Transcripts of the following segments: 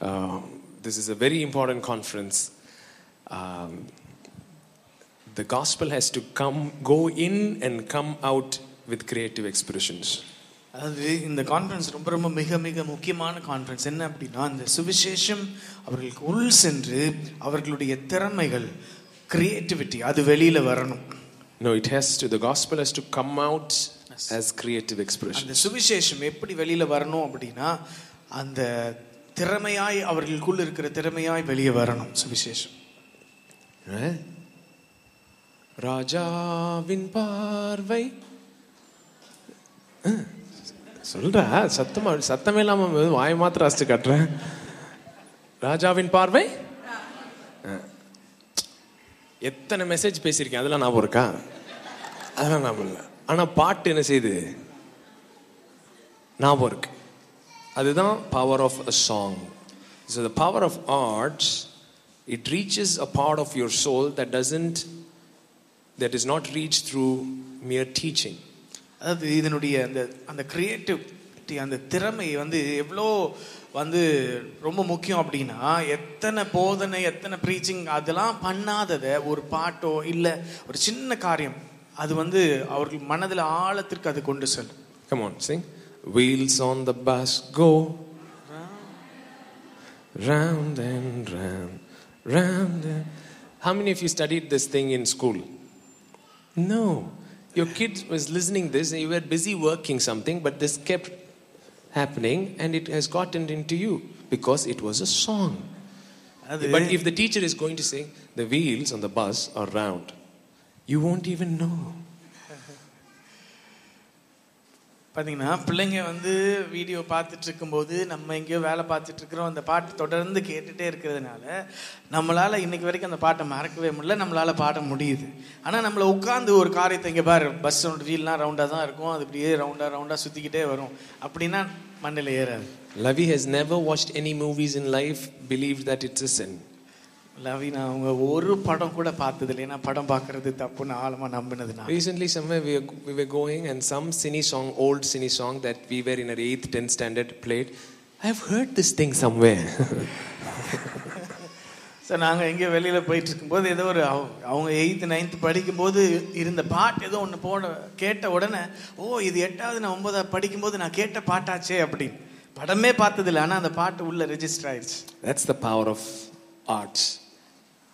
Uh, this is a very important conference. Um, the gospel has to come, go in and come out with creative expressions. அதாவது இந்த conference ரொம்ப ரொம்ப மிக மிக முக்கியமான conference என்ன அப்படின்னா இந்த சுவிசேஷம் அவர்களுக்கு உள் சென்று அவர்களுடைய திறமைகள் கிரியேட்டிவிட்டி அது வெளியில வரணும் No, it has to, the gospel has to come out as creative expression. அந்த சுவிசேஷம் எப்படி வெளியில வரணும் அப்படின்னா அந்த திறமையாய் அவர்களுக்குள் இருக்கிற திறமையாய் வெளியே வரணும் சுவிசேஷம்? ராஜாவின் பார்வை. சொல்றா சத்தமா சத்தமே இல்லாம வாய் மாத்திரம் அசிச்சு கட்டுறேன் ராஜாவின் பார்வை. எத்தனை மெசேஜ் பேசியிருக்கேன் அதெல்லாம் ஞாபகம் இருக்கா? அதெல்லாம் ஞாபகம் இல்லை. ஆனா பாட்டு என்ன செய்யுது ஞாபகம் இருக்கு. அதுதான் power of a song so the power of arts it reaches a part of your soul that doesn't that is not reach through mere teaching அதாவது இதனுடைய அந்த அந்த கிரியேட்டிவிட்டி அந்த திறமை வந்து எவ்வளோ வந்து ரொம்ப முக்கியம் அப்படின்னா எத்தனை போதனை எத்தனை ப்ரீச்சிங் அதெல்லாம் பண்ணாததை ஒரு பாட்டோ இல்லை ஒரு சின்ன காரியம் அது வந்து அவர்கள் மனதில் ஆழத்திற்கு அது கொண்டு செல்லும். On, sing. Wheels on the bus go round and round, round and. How many of you studied this thing in school? No. Your kid was listening this and you were busy working something, but this kept happening and it has gotten into you because it was a song. But if the teacher is going to say, the wheels on the bus are round, you won't even know. பார்த்தீங்கன்னா பிள்ளைங்க வந்து video பார்த்துட்டு இருக்கும்போது நம்ம எங்கேயோ வேலை பார்த்துட்டு இருக்கிறோம் அந்த பாட்டு தொடர்ந்து கேட்டுகிட்டே இருக்கிறதுனால நம்மளால் இன்னைக்கு வரைக்கும் அந்த பாட்டை மறக்கவே முடியல நம்மளால் பாட முடியுது. ஆனால் நம்மள உட்காந்து ஒரு காரியத்தை இங்கே பாரு பஸ் வீல்லாம் ரவுண்டாக தான் இருக்கும் அது இப்படியே ரவுண்டாக ரவுண்டாக சுற்றிக்கிட்டே வரும். அப்படின்னா மண்ணில் ஏறாது. Lavi never watch any movies in life believe that it's a sin Lavi நான் அவங்க ஒரு படம் கூட பார்த்தது இல்லை ஏன்னா படம் பார்க்கறது தப்புன்னு ஆழமாக நம்பினது நான் recently someway we we were going and some cine song old cine song that we were in our eighth tenth standard played I have heard this thing someway so நாங்கள் எங்கேயோ வெளியில் போயிட்டு இருக்கும்போது ஏதோ ஒரு அவங்க எயித்து நைன்த்து படிக்கும்போது இருந்த பாட்டு ஏதோ ஒன்று போட கேட்ட உடனே ஓ இது எட்டாவது நான் ஒன்பதாவது படிக்கும்போது நான் கேட்ட பாட்டாச்சே அப்படின்னு. படமே பார்த்ததில்ல ஆனால் அந்த பாட்டு உள்ள ரெஜிஸ்டர் ஆயிடுச்சு. That's the power of arts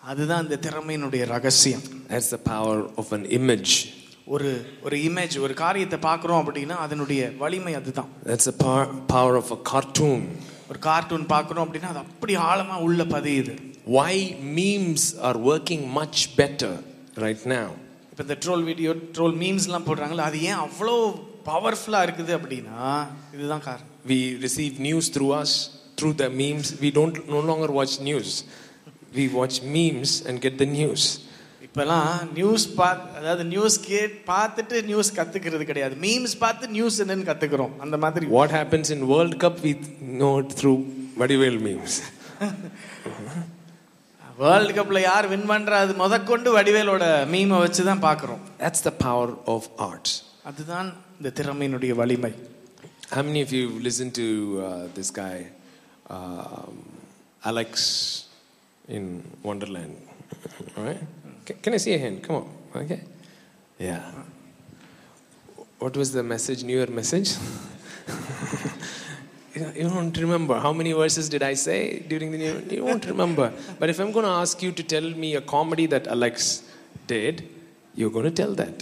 அதுதான் அந்த திறமையினுடைய ரகசியம் That's the power of an image. ஒரு ஒரு இமேஜ் ஒரு காரியத்தை பார்க்குறோம் அப்படின்னா அதனுடைய வலிமை அதுதான் That's the power, power of a cartoon. ஒரு கார்ட்டூன் பார்க்குறோம் அப்படின்னா அது அப்படி ஆழமாக உள்ள பதியுது Why memes are working much better right now. இப்போ இந்த ட்ரோல் வீடியோ ட்ரோல் மீம்ஸ்லாம் போடுறாங்களா அது ஏன் அவ்வளோ பவர்ஃபுல்லாக இருக்குது அப்படின்னா இதுதான் காரணம் We receive news through us, through the memes. We don't no longer watch news. We watch memes and get the news. இப்போலாம் நியூஸ் பார்த்து அதாவது நியூஸ் கேட் பார்த்துட்டு நியூஸ் கற்றுக்கிறது கிடையாது மீம்ஸ் பார்த்து நியூஸ் என்னன்னு கற்றுக்குறோம் அந்த மாதிரி What happens in World Cup, we know it through Vadivel memes. World கப்பில் யார் வின் பண்ணுறா அது முதற்கொண்டு வடிவேலோட மீமை வச்சு தான் பார்க்குறோம் That's the power of arts. அதுதான் இந்த திறமையினுடைய வலிமை How many of you listen to uh, this guy, Alex in Wonderland? All right? Can, can I see a hand? Come on. Okay. Yeah. What was the message, New Year message? you know, you don't remember. How many verses did I say during the New Year? You won't remember. But if I'm going to ask you to tell me a comedy that Alex did, you're going to tell that.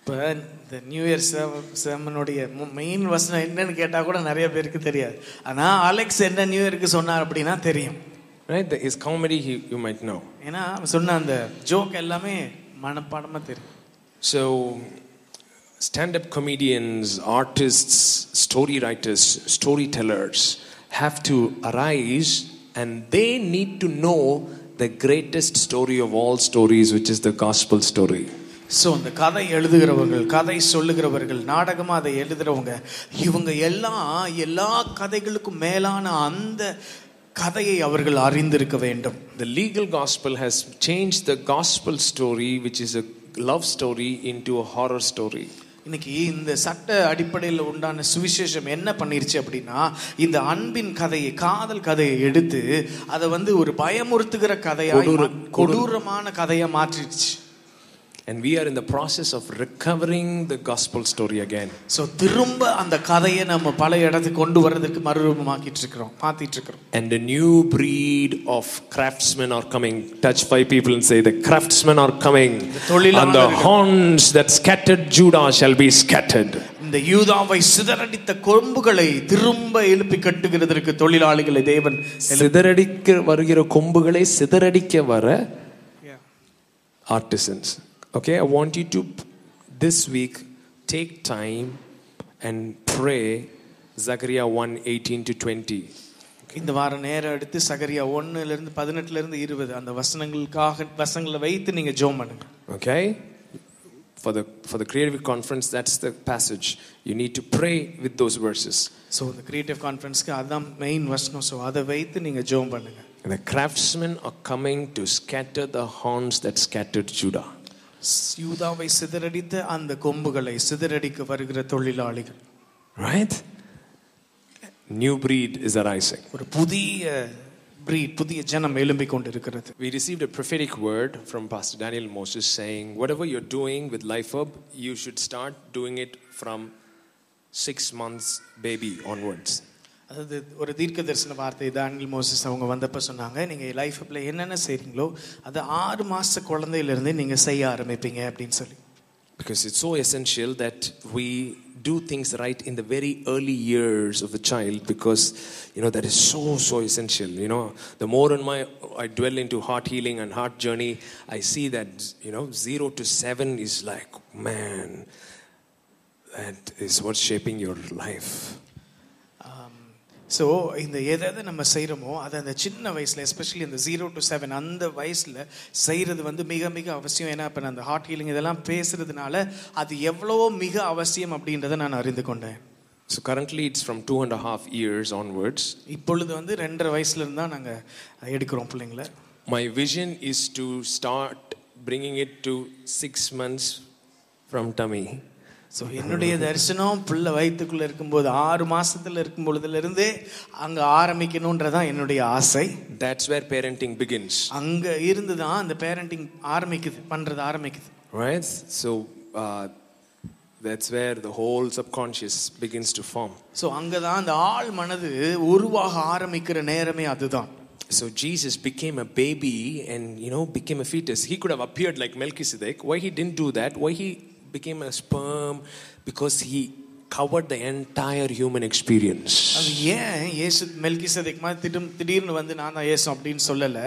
இப்போ இந்த new year செவனுடைய main வசனம் என்னன்னு கேட்டால் கூட நிறைய பேருக்கு தெரியாது ஆனால் அலெக்ஸ் என்ன நியூ இயருக்கு சொன்னார் அப்படின்னா தெரியும் Right? The, his comedy, he, you might know. ஏன்னா அவன் சொன்ன அந்த ஜோக் எல்லாமே மனப்பாடமாக தெரியும் So, stand up comedians, artists, story writers, storytellers have to arise and they need to know the greatest story of all stories, which is the gospel story. So இந்த கதை எழுதுகிறவர்கள் கதை சொல்லுகிறவர்கள் நாடகமாக அதை எழுதுகிறவங்க இவங்க எல்லாம் எல்லா கதைகளுக்கும் மேலான அந்த கதையை அவர்கள் அறிந்திருக்க வேண்டும் The legal gospel has changed the gospel story, which is a love story, into a horror story. இன்னைக்கு இந்த சட்ட அடிப்படையில் உண்டான சுவிசேஷம் என்ன பண்ணிருச்சு அப்படின்னா இந்த அன்பின் கதையை காதல் கதையை எடுத்து அதை வந்து ஒரு பயமுறுத்துகிற கதையா கொடூர- கொடூரமான கதையா மாற்றிடுச்சு And we are in the process of recovering the gospel story again. So திரும்ப அந்த கதையை நம்ம பல இடத்துக்கு கொண்டு வர்றதுக்கு மறுரூபமாக்கிட்டு இருக்கிறோம் மாத்திட்டு இருக்கிறோம் And a new breed of craftsmen are coming. Touch five people and say, The craftsmen are coming. தொழிலாளர்கள். And the horns that scattered Judah shall be scattered. இந்த யூதாவை சிதறடித்த கொம்புகளை திரும்ப எழுப்பி கட்டுகிறதற்கு தொழிலாளிகளை தேவன் சிதறடிக்க வருகிற கொம்புகளை சிதறடிக்க வர artisans. Okay, I want you to this week take time and pray Zechariah 1 18 to 20. இந்த வாரம் நேரம் எடுத்து சகரியா ஒண்ணுல இருந்து பதினெட்டுல இருந்து இருபது அந்த வசனங்களுக்காக வசனங்களை வைத்து நீங்க ஜோம் பண்ணுங்க Okay? For the for the creative conference, that's the passage. You need to pray with those verses. So இந்த கிரியேட்டிவ் கான்ஃபரன்ஸ்க்கு அதான் மெயின் வசனம் ஸோ அதை வைத்து நீங்க ஜோம் பண்ணுங்க And the craftsmen are coming to scatter the horns that scattered Judah. யூதாவை சிதறடித்த அந்த கொம்புகளை சிதறடிக்க வருகிற தொழிலாளிகள் Right? New breed is arising. ஒரு புதிய breed புதிய ஜனம் எழும்பிக் கொண்டிருக்கிறது We received a prophetic word from Pastor Daniel Moses saying, whatever you're doing with Life Hub, you should start doing it from six months baby onwards. அதாவது ஒரு தீர்க்க தரிசன வார்த்தை தானியல் மோசஸ் அவங்க வந்தப்ப சொன்னாங்க நீங்க லைஃப் அப்ல என்னென்ன செய்றீங்களோ அதை ஆறு மாச குழந்தையில இருந்தே நீங்க செய்ய ஆரம்பிப்பீங்க அப்படின்னு சொல்லி Because it's so essential that we do things right in the very early years of the child because you know that is so so essential you know the more and my i dwell into heart healing and heart journey i see that you know 0 to 7 is like man that is what's shaping your life So இந்த எதை எதை நம்ம செய்கிறோமோ அதை அந்த சின்ன வயசில் especially இந்த ஜீரோ டு செவன் அந்த வயசில் செய்கிறது வந்து மிக மிக அவசியம். ஏன்னா இப்போ நான் அந்த ஹார்ட் ஹீலிங் இதெல்லாம் பேசுறதுனால அது எவ்வளோ மிக அவசியம் அப்படின்றத நான் அறிந்து கொண்டேன். So currently it's from two and a half years onwards. இப்பொழுது வந்து ரெண்டரை வயசுல இருந்து தான் நாங்கள் எடுக்கிறோம் பிள்ளைங்கள. My vision is to start bringing it to 6 months from tummy. So என்னுடைய தரிசனம் பிள்ளை வயிற்றுக்குள்ள இருக்கும்போது ஆறு மாசத்துல இருக்கும் பொழுதுல இருந்தே அங்க ஆரம்பிக்கணுன்றதான் என்னுடைய ஆசை that's where parenting begins அங்க இருந்து தான் அந்த பேரண்டிங் ஆரம்பிக்குது பண்றது ஆரம்பிக்குது right so uh, that's where the whole subconscious begins to form so அங்கே தான் அந்த ஆள் மனது உருவாக ஆரம்பிக்கிற நேரமே அதுதான் so jesus became a baby and you know became a fetus he could have appeared like melchizedek why he didn't do that why he became a sperm because he covered the entire human experience. அது ஏன் இயேசு மெல்கிசதைக்கு மாதிரி திடும் திடீர்னு வந்து நான் தான் இயேசு அப்படின்னு சொல்லல.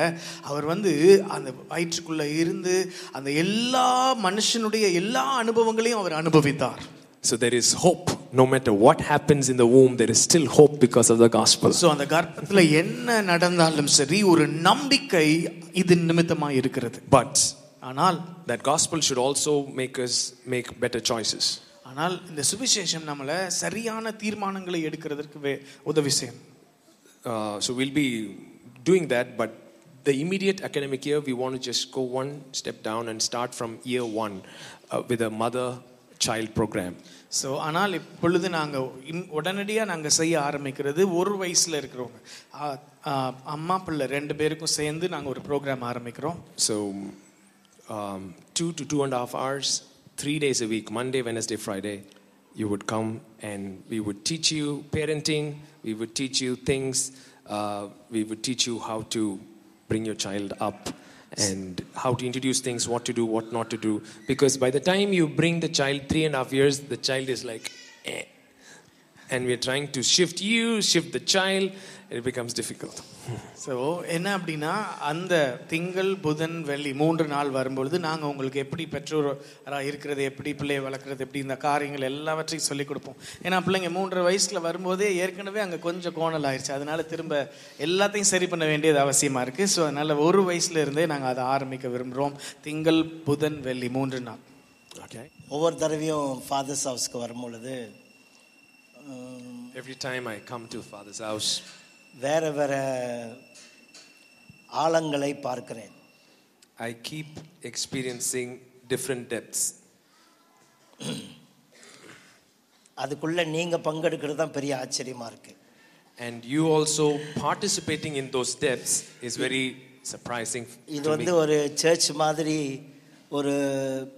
அவர் வந்து அந்த வயிற்றுக்குள்ள இருந்து அந்த எல்லா மனுஷனுடைய எல்லா அனுபவங்களையும் அவர் அனுபவித்தார். So there is hope. No matter what happens in the womb there is still hope because of the gospel. So அந்த கர்ப்பத்துல என்ன நடந்தாலும் சரி ஒரு நம்பிக்கை இது நிமித்தமா இருக்கிறது. But ஆனால் that gospel should also make us make better choices ஆனால் இந்த சுவிசேஷம் நம்மள சரியான தீர்மானங்களை எடுக்கிறதற்கு வே- உதவி செய்யும் Uh, so we'll be doing that, but the immediate academic year, we want to just go one step down and start from year one uh, with a mother child program. So ஆனால் இப்பொழுது நாங்கள் உடனடியாக நாங்கள் செய்ய ஆரம்பிக்கிறது ஒரு வயசில் இருக்கிறவங்க ஆ, ஆ, அம்மா பிள்ளை ரெண்டு பேருக்கும் சேர்ந்து நாங்கள் ஒரு ப்ரோக்ராம் ஆரம்பிக்கிறோம் So, um, two to two and a half hours, three days a week, Monday, Wednesday, Friday, you would come and we would teach you parenting, we would teach you things, uh, we would teach you how to bring your child up and how to introduce things, what to do, what not to do. Because by the time you bring the child three and a half years, the child is like, eh. And we're trying to shift you, shift the child, it becomes difficult. So என்ன அப்படின்னா அந்த திங்கள் புதன் வெள்ளி மூன்று நாள் வரும்பொழுது நாங்கள் உங்களுக்கு எப்படி பெற்றோராக இருக்கிறது எப்படி பிள்ளையை வளர்க்குறது எப்படி இந்த காரியங்கள் எல்லாவற்றையும் சொல்லிக் கொடுப்போம். ஏன்னா பிள்ளைங்க மூன்றரை வயசில் வரும்போதே ஏற்கனவே அங்கே கொஞ்சம் கோணல் ஆயிடுச்சு அதனால திரும்ப எல்லாத்தையும் சரி பண்ண வேண்டியது அவசியமாக இருக்குது ஸோ அதனால ஒரு வயசுல இருந்தே நாங்கள் அதை ஆரம்பிக்க விரும்புகிறோம் திங்கள் புதன் வெள்ளி மூன்று நாள். Okay? ஒவ்வொரு தடவையும் ஃபாதர்ஸ் ஹவுஸ்க்கு வரும்பொழுது Every time I come to Father's house, வேறு வேறு ஆழங்களை பார்க்கிறேன். I keep experiencing different depths அதுக்குள்ளே நீங்கள் பங்கெடுக்கிறது தான் பெரிய ஆச்சரியமாக இருக்குது and you also participating in those steps is very surprising இது வந்து ஒரு சர்ச் மாதிரி ஒரு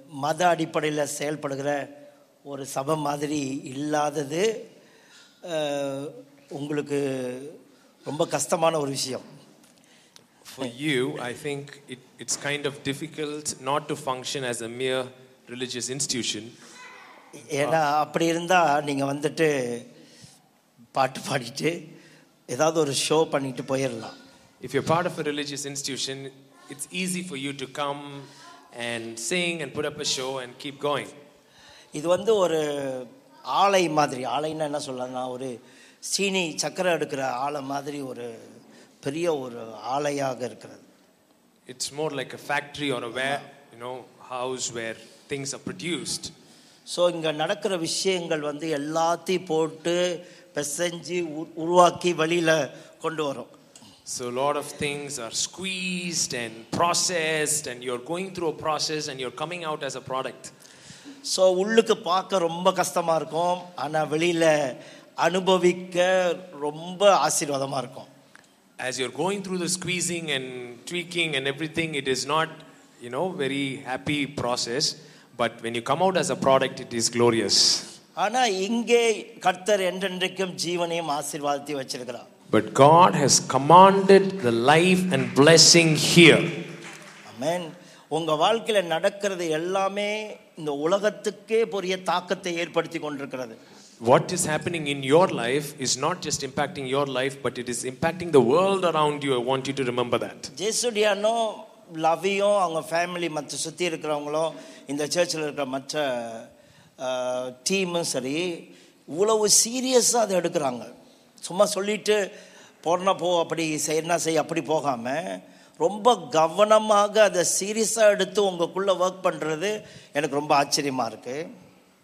மத அடிப்படையில் செயல்படுகிற ஒரு சபை மாதிரி இல்லாதது உங்களுக்கு ரொம்ப கஷ்டமான ஒரு விஷயம் For you, I think it, it's kind of difficult not to function as a mere religious institution ஏன்னா அப்படி இருந்தால் நீங்கள் வந்துட்டு பாட்டு பாடிட்டு ஏதாவது ஒரு ஷோ பண்ணிட்டு போயிடலாம் If you're part of a religious institution, it's easy for you to come and sing and put up a show and keep going. இது வந்து ஒரு ஆலை மாதிரி ஆலைன்னா என்ன சொல்லலாம்னா ஒரு சீனி சக்கரை எடுக்கிற ஆலை மாதிரி ஒரு பெரிய ஒரு ஆலையாக இருக்கிறது It's more like a factory or a where, you know, house where things are produced. So இங்கே நடக்கிற விஷயங்கள் வந்து எல்லாத்தையும் போட்டு பிசைஞ்சு உ- உருவாக்கி வெளியில் கொண்டு வரும் So a lot of things are squeezed and processed, and you're going through a process and you're coming out as a product. So உள்ளுக்கு பார்க்க ரொம்ப கஷ்டமாக இருக்கும் ஆனால் வெளியில் அனுபவிக்க ரொம்ப ஆசீர்வாதமாக இருக்கும் As you're going through the squeezing and tweaking and everything, it is not, you know, very happy process. But when you come out as a product, it is glorious. ஆனால் இங்கே கர்த்தர் என்றென்றைக்கும் ஜீவனையும் ஆசீர்வாதத்தையும் வச்சிருக்கிறார் But God has commanded the life and blessing here. ஆமென் உங்க வாழ்க்கையில நடக்கிறது எல்லாமே இந்த உலகத்துக்கே பெரிய தாக்கத்தை ஏற்படுத்தி கொண்டிருக்கிறது What is happening in your life is not just impacting your life, but it is impacting the world around you. I want you to remember that. ஜேசுடியானும் லவியும் அவங்க ஃபேமிலி மற்ற சுற்றி இருக்கிறவங்களும் இந்த சர்ச்சில் இருக்கிற மற்ற டீமும் சரி இவ்வளவு சீரியஸாக அதை எடுக்கிறாங்க சும்மா சொல்லிட்டு போனா போ அப்படி செய்யனா செய் அப்படி போகாமல் ரொம்ப கவனமாக அதை சீரியஸாக எடுத்து உங்களுக்குள்ளே ஒர்க் பண்ணுறது எனக்கு ரொம்ப ஆச்சரியமாக இருக்குது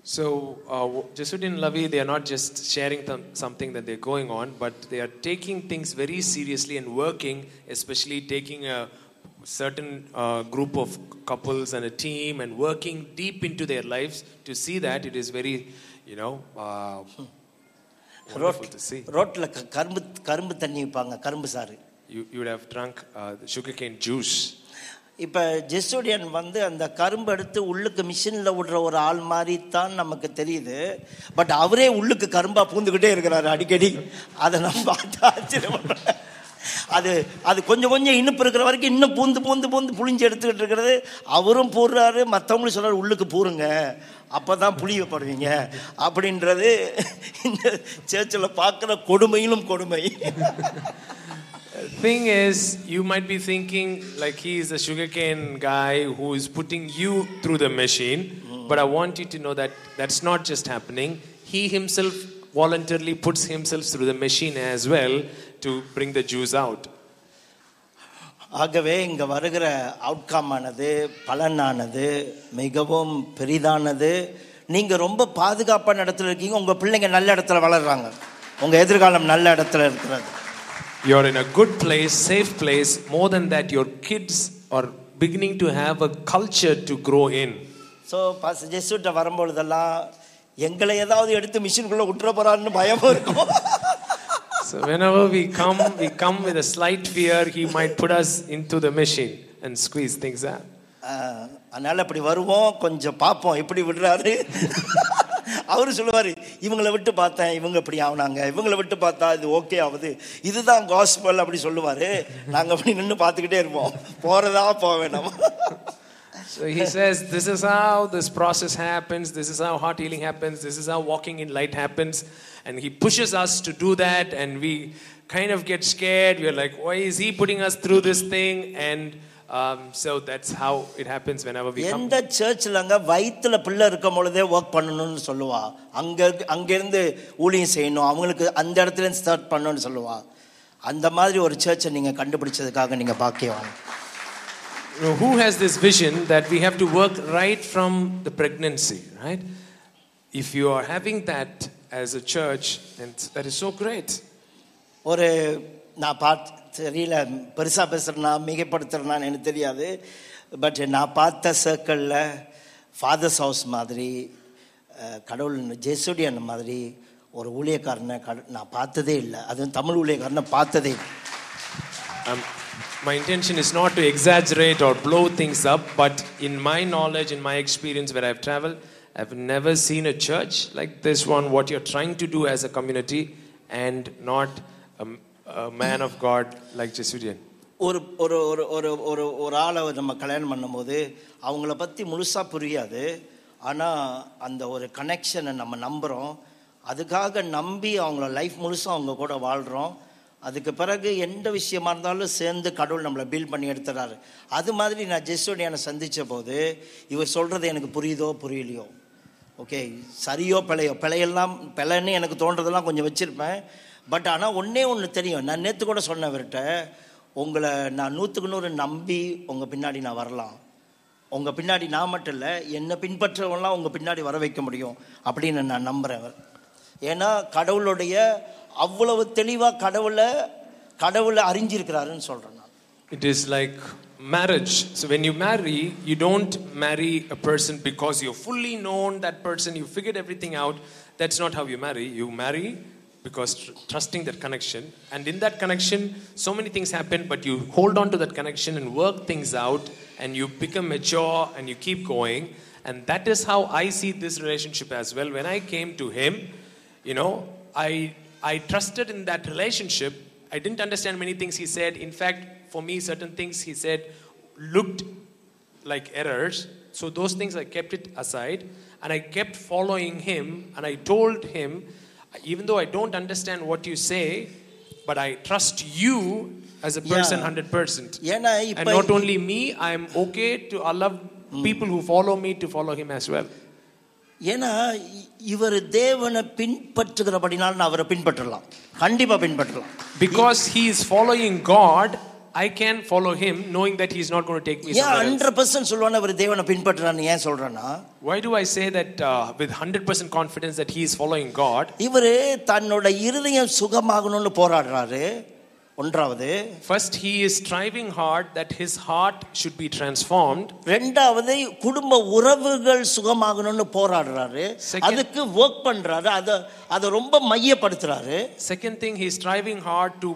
So, uh, Jesuit and Lavi, they are not just sharing them, something that they're going on, but they are taking things very seriously and working, especially taking a certain uh, group of couples and a team and working deep into their lives to see that it is very, you know, uh, wonderful to see. ரோட்டில் கரும்பு கரும்பு தண்ணி வைப்பாங்க கரும்பு சாறு You, you would have drunk uh, the sugarcane juice. இப்போ ஜெஸ்டோடியன் வந்து அந்த கரும்பு எடுத்து உள்ளுக்கு மிஷினில் விடுற ஒரு ஆள் மாதிரி தான் நமக்கு தெரியுது. பட் அவரே உள்ளுக்கு கரும்பாக பூந்துக்கிட்டே இருக்கிறாரு அடிக்கடி. அதை நம்ம பார்த்து ஆச்சரியப்படுறேன் அது அது கொஞ்சம் கொஞ்சம் இன்னும் இருக்கிற வரைக்கும் இன்னும் பூந்து பூந்து பூந்து புளிஞ்சு எடுத்துக்கிட்டு இருக்கிறது. அவரும் பூர்றாரு மற்றவங்களும் சொல்கிறார் உள்ளுக்கு பூருங்க. அப்போ தான் புளியப்படுவீங்க அப்படின்றது இந்த சேர்ச்சில் பார்க்குற கொடுமையிலும் கொடுமை. Thing is, you might be thinking like he is a sugarcane guy who is putting you through the machine, but I want you to know that that's not just happening. He himself voluntarily puts himself through the machine as well to bring the juice out. ஆகவே இங்க வருகிற outcome ஆனது பலனானது மிகவும் பெரிதானது நீங்க ரொம்ப பாதுகாப்பான இடத்துல இருக்கீங்க உங்க பிள்ளைங்க நல்ல இடத்துல வளர்றாங்க உங்க எதிர்காலம் நல்ல இடத்துல இருக்கிறது You're in a good place, safe place. More than that, your kids are beginning to have a culture to grow in. So pass ஜெஸ்விட்ட வரும்பொழுதெல்லாம் எங்களை ஏதாவது எடுத்து மிஷினுக்குள்ள விட்டுற போறான்னு பயமும் இருக்கும் So whenever we come, we come with a slight fear he might put us into the machine and squeeze things out. ஆஹ், அதனால அப்படி வருவோம் கொஞ்சம் பார்ப்போம் எப்படி விடுறாரு அவர் சொல்லுவார் இவங்களை விட்டு பார்த்தேன் இவங்க இப்படி ஆகுனாங்க இவங்களை விட்டு பார்த்தா இது ஓகே ஆகுது இதுதான் காஸ்பல் அப்படி சொல்லுவார் நாங்கள் அப்படி நின்று பார்த்துக்கிட்டே இருப்போம் போகிறதா போவேன் வேணாம் So he says, This is how this process happens, this is how heart healing happens, this is how walking in light happens. And he pushes us to do that, and we kind of get scared. We're like, Why is he putting us through this thing? And um, so that's how it happens whenever we come. எந்த சர்ச்சில்ங்க வயிற்றுல பிள்ளை இருக்கும் பொழுதே work பண்ணணும்னு சொல்லுவா அங்க அங்கேருந்து ஊழியம் செய்யணும் அவங்களுக்கு அந்த இடத்துல இருந்து ஸ்டார்ட் பண்ணணும்னு சொல்லுவா அந்த மாதிரி ஒரு சர்ச்சை நீங்க கண்டுபிடிச்சதுக்காக நீங்க பாக்கியவாங்க You know, who has this vision that we have to work right from the pregnancy, right? If you are having that as a church, then that is so great. ஒரு நான் பார்த்து தெரியல பெருசாக பேசுகிறேன்னா மிகைப்படுத்துறேனான்னு எனக்கு தெரியாது பட் நான் பார்த்த சர்க்கிளில் ஃபாதர்ஸ் ஹவுஸ் மாதிரி அஹ், கடவுள் ஜெசுடியன் மாதிரி ஒரு ஊழியக்காரனை கட நான் பார்த்ததே இல்லை அதுவும் தமிழ் ஊழியக்காரனை பார்த்ததே இல்லை Um, my intention is not to exaggerate or blow things up, but in my knowledge, in my experience where I've traveled, I've never seen a church like this one, what you're trying to do as a community, and not a, a man of God like Jesudian. ஒரு ஒரு ஒரு ஒரு ஒரு ஒரு ஆளை நம்ம கல்யாணம் பண்ணும்போது அவங்கள பற்றி முழுசாக புரியாது. ஆனால் அந்த ஒரு கனெக்ஷனை நம்ம நம்புகிறோம் அதுக்காக நம்பி அவங்கள லைஃப் முழுசும் அவங்க கூட வாழ்கிறோம் அதுக்கு பிறகு எந்த விஷயமா இருந்தாலும் சேர்ந்து கடவுள் நம்மளை பில் பண்ணி எடுத்துறாரு. அது மாதிரி நான் ஜெஸ்டோடியான சந்தித்த போது இவர் சொல்கிறது எனக்கு புரியுதோ புரியலையோ? ஓகே சரியோ பிழையோ? பிழையெல்லாம் பிழைன்னு எனக்கு தோன்றதெல்லாம் கொஞ்சம் வச்சுருப்பேன். பட் ஆனால் ஒன்றே ஒன்று தெரியும் நான் நேற்று கூட சொன்னேன் அவர்கிட்ட உங்களை நான் நூற்றுக்கு நூறு நம்பி உங்கள் பின்னாடி நான் வரலாம் உங்கள் பின்னாடி நான் மட்டும் இல்லை என்னை பின்பற்றவங்களாம் உங்கள் பின்னாடி வர வைக்க முடியும் அப்படின்னு நான் நம்புகிறேன் ஏன்னா கடவுளுடைய அவ்வளவு தெளிவாக கடவுளை கடவுளை அறிஞ்சிருக்கிறாருன்னு சொல்கிறேன் நான் is like marriage marriage. So when you marry, you don't marry a person because fully fully known that person, you figured everything out. That's not how you marry. You marry because tr- trusting that connection. And in that connection, so many things happen, but you hold on to that connection and work things out, and you become mature and you keep going. And that is how I see this relationship as well. When I came to him, you know, I I trusted in that relationship. I didn't understand many things he said. In fact, for me, certain things he said looked like errors. So those things I kept it aside and I kept following him and I told him, even though I don't understand what you say, but I trust you as a person Yeah. 100%. ஏன்னா And இப்போ not only me, I'm okay to allow people who follow me to follow him as well. ஏன்னா இ- இவர் தேவனை பின்பற்றுகிறபடினால் நான் அவரை பின்பற்றலாம் கண்டிப்பாக பின்பற்றலாம் Because he is following God, I can follow him knowing that he's not going to take me ஏன் somewhere else. Hundred percent சொல்லுவானே அவர் தேவனை பின்பற்றுறான்னு ஏன் சொல்றேன்னா Why do I say that uh, with 100% confidence that he is following God? இவர் தன்னோட இருதயம் சுகமாகணும்னு போராடுறாரு ஒன்றாவது First, he is striving hard that his heart should be transformed. ரெண்டாவது குடும்ப உறவுகள் சுகமாகணும்னு போராடுறாரு Second- அதுக்கு ஒர்க் பண்றாரு அதை அதை ரொம்ப மையப்படுத்துறாரு Second thing, he is striving hard to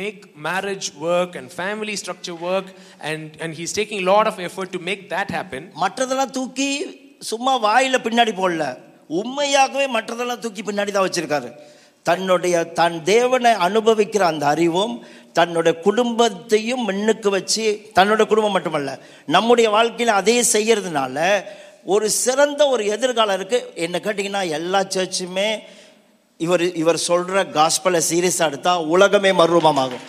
make marriage work and family structure work, and, and he's taking a lot of effort to make that happen. மற்றதெல்லாம் தூக்கி சும்மா வாயில பின்னாடி போடல. உண்மையாகவே மற்றதெல்லாம் தூக்கி பின்னாடி தான் வச்சிருக்காரு. தன்னுடைய தன் தேவனை அனுபவிக்கிற அந்த அறிவும் தன்னுடைய குடும்பத்தையும் முன்னுக்கு வச்சு தன்னோட குடும்பம் மட்டுமல்ல நம்முடைய வாழ்க்கையில் அதே செய்யறதுனால ஒரு சிறந்த ஒரு எதிர்காலம் இருக்குது என்ன கேட்டிங்கன்னா எல்லா சர்ச்சுமே இவர் இவர் சொல்ற காஸ்பலை சீரியஸாக எடுத்தா உலகமே மறுரூபமாகும்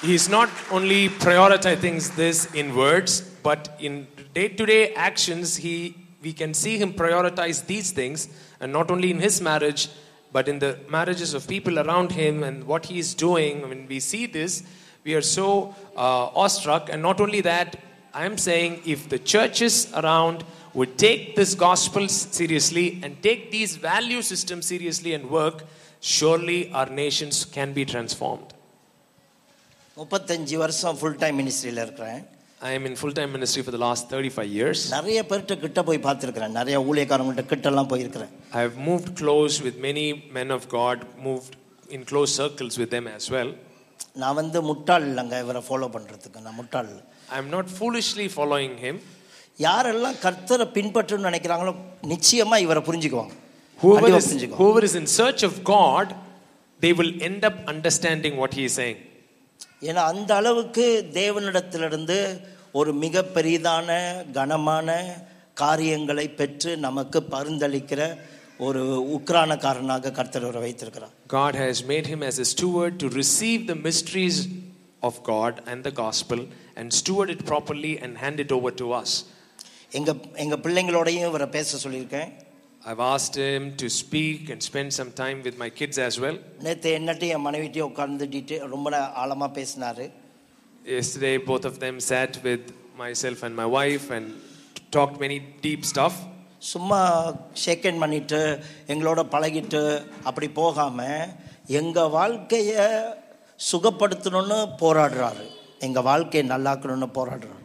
He's not only prioritizing this in words, but in day-to-day actions, he we can see him prioritize these things, and not only in his marriage, but in the marriages of people around him and what he is doing. When we see this, we are so uh, awestruck. And not only that, I am saying if the churches around would take this gospel seriously and take these value systems seriously and work, surely our nations can be transformed. முப்பத்தஞ்சு வருஷம் full time மினிஸ்ட்ரியில் இருக்கிறேன் I am in full time ministry for the last 35 years. நிறைய பேர்கிட்ட கிட்ட போய் பார்த்துருக்கிறேன் நிறைய ஊழியக்காரங்கள்ட்ட கிட்டலாம் போயிருக்கிறேன் I have moved close with many men of God, moved in close circles with them as well. நான் வந்து முட்டாள் இல்லைங்க இவரை ஃபாலோ பண்ணுறதுக்கு நான் முட்டாள் இல்ல. I am not foolishly following him. யாரெல்லாம் கர்த்தரை பின்பற்றணும்னு நினைக்கிறாங்களோ நிச்சயமா இவரை புரிஞ்சுக்குவாங்க Whoever is, whoever is in search of God, they will end up understanding what he is saying. ஏன்னா அந்த அளவுக்கு தேவனிடத்திலிருந்து ஒரு மிக பெரிதான கனமான காரியங்களை பெற்று நமக்கு பரிந்தளிக்கிற ஒரு உக்ரானக்காரனாக கர்த்தர் அவரை வைத்திருக்கிறார் God has made him as a steward to receive the mysteries of God and the gospel and steward it properly and hand it over to us. எங்க எங்க பிள்ளைங்களோடையும் இவரை பேச சொல்லியிருக்கேன் I've asked him to speak and spend some time with my kids as well. நேற்று என்னட்டையும் என் மனைவிட்டையும் உட்கார்ந்து detail ரொம்ப ஆழமாக பேசினாரு Yesterday, both of them sat with myself and my wife and talked many deep stuff. சும்மா ஷேக்கன் பண்ணிட்டு எங்களோட பழகிட்டு அப்படி போகாம எங்க வாழ்க்கைய சுகப்படுத்தணும்னு போராடுறாரு எங்க வாழ்க்கையை நல்லாக்கணும்னு போராடுறாரு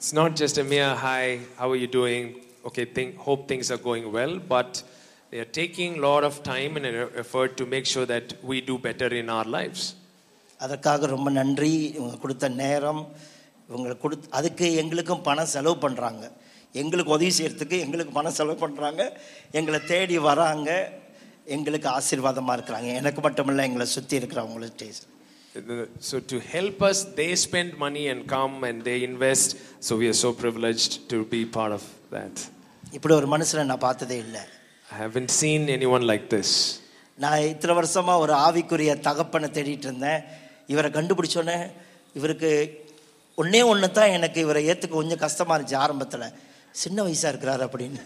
It's not just a mere hi, how are you doing? okay, think, hope things are going well, but they are taking a lot of time and effort to make sure that we do better in our lives. அதற்காக ரொம்ப நன்றி இவங்க கொடுத்த நேரம் இவங்க கொடுத்து அதுக்கு எங்களுக்கும் பணம் செலவு பண்ணுறாங்க எங்களுக்கு உதவி செய்யறதுக்கு எங்களுக்கு பணம் செலவு பண்ணுறாங்க எங்களை தேடி வராங்க எங்களுக்கு ஆசீர்வாதமாக இருக்கிறாங்க எனக்கு மட்டுமில்லை எங்களை சுற்றி இருக்கிறவங்களுக்கு So to help us, they spend money and come and they invest. So we are so privileged to be part of that. இப்படி ஒரு மனுஷனை நான் பார்த்ததே இல்லை I haven't seen anyone like this. நான் இத்தனை வருஷமா ஒரு ஆவிக்குரிய தகப்பனை தேடிட்டு இருந்தேன் இவரை கண்டுபிடிச்சோன்னே இவருக்கு ஒன்னே ஒன்று தான் எனக்கு இவரை ஏற்றுக்க கொஞ்சம் கஷ்டமா இருந்துச்சு ஆரம்பத்தில் சின்ன வயசா இருக்கிறாரு அப்படின்னு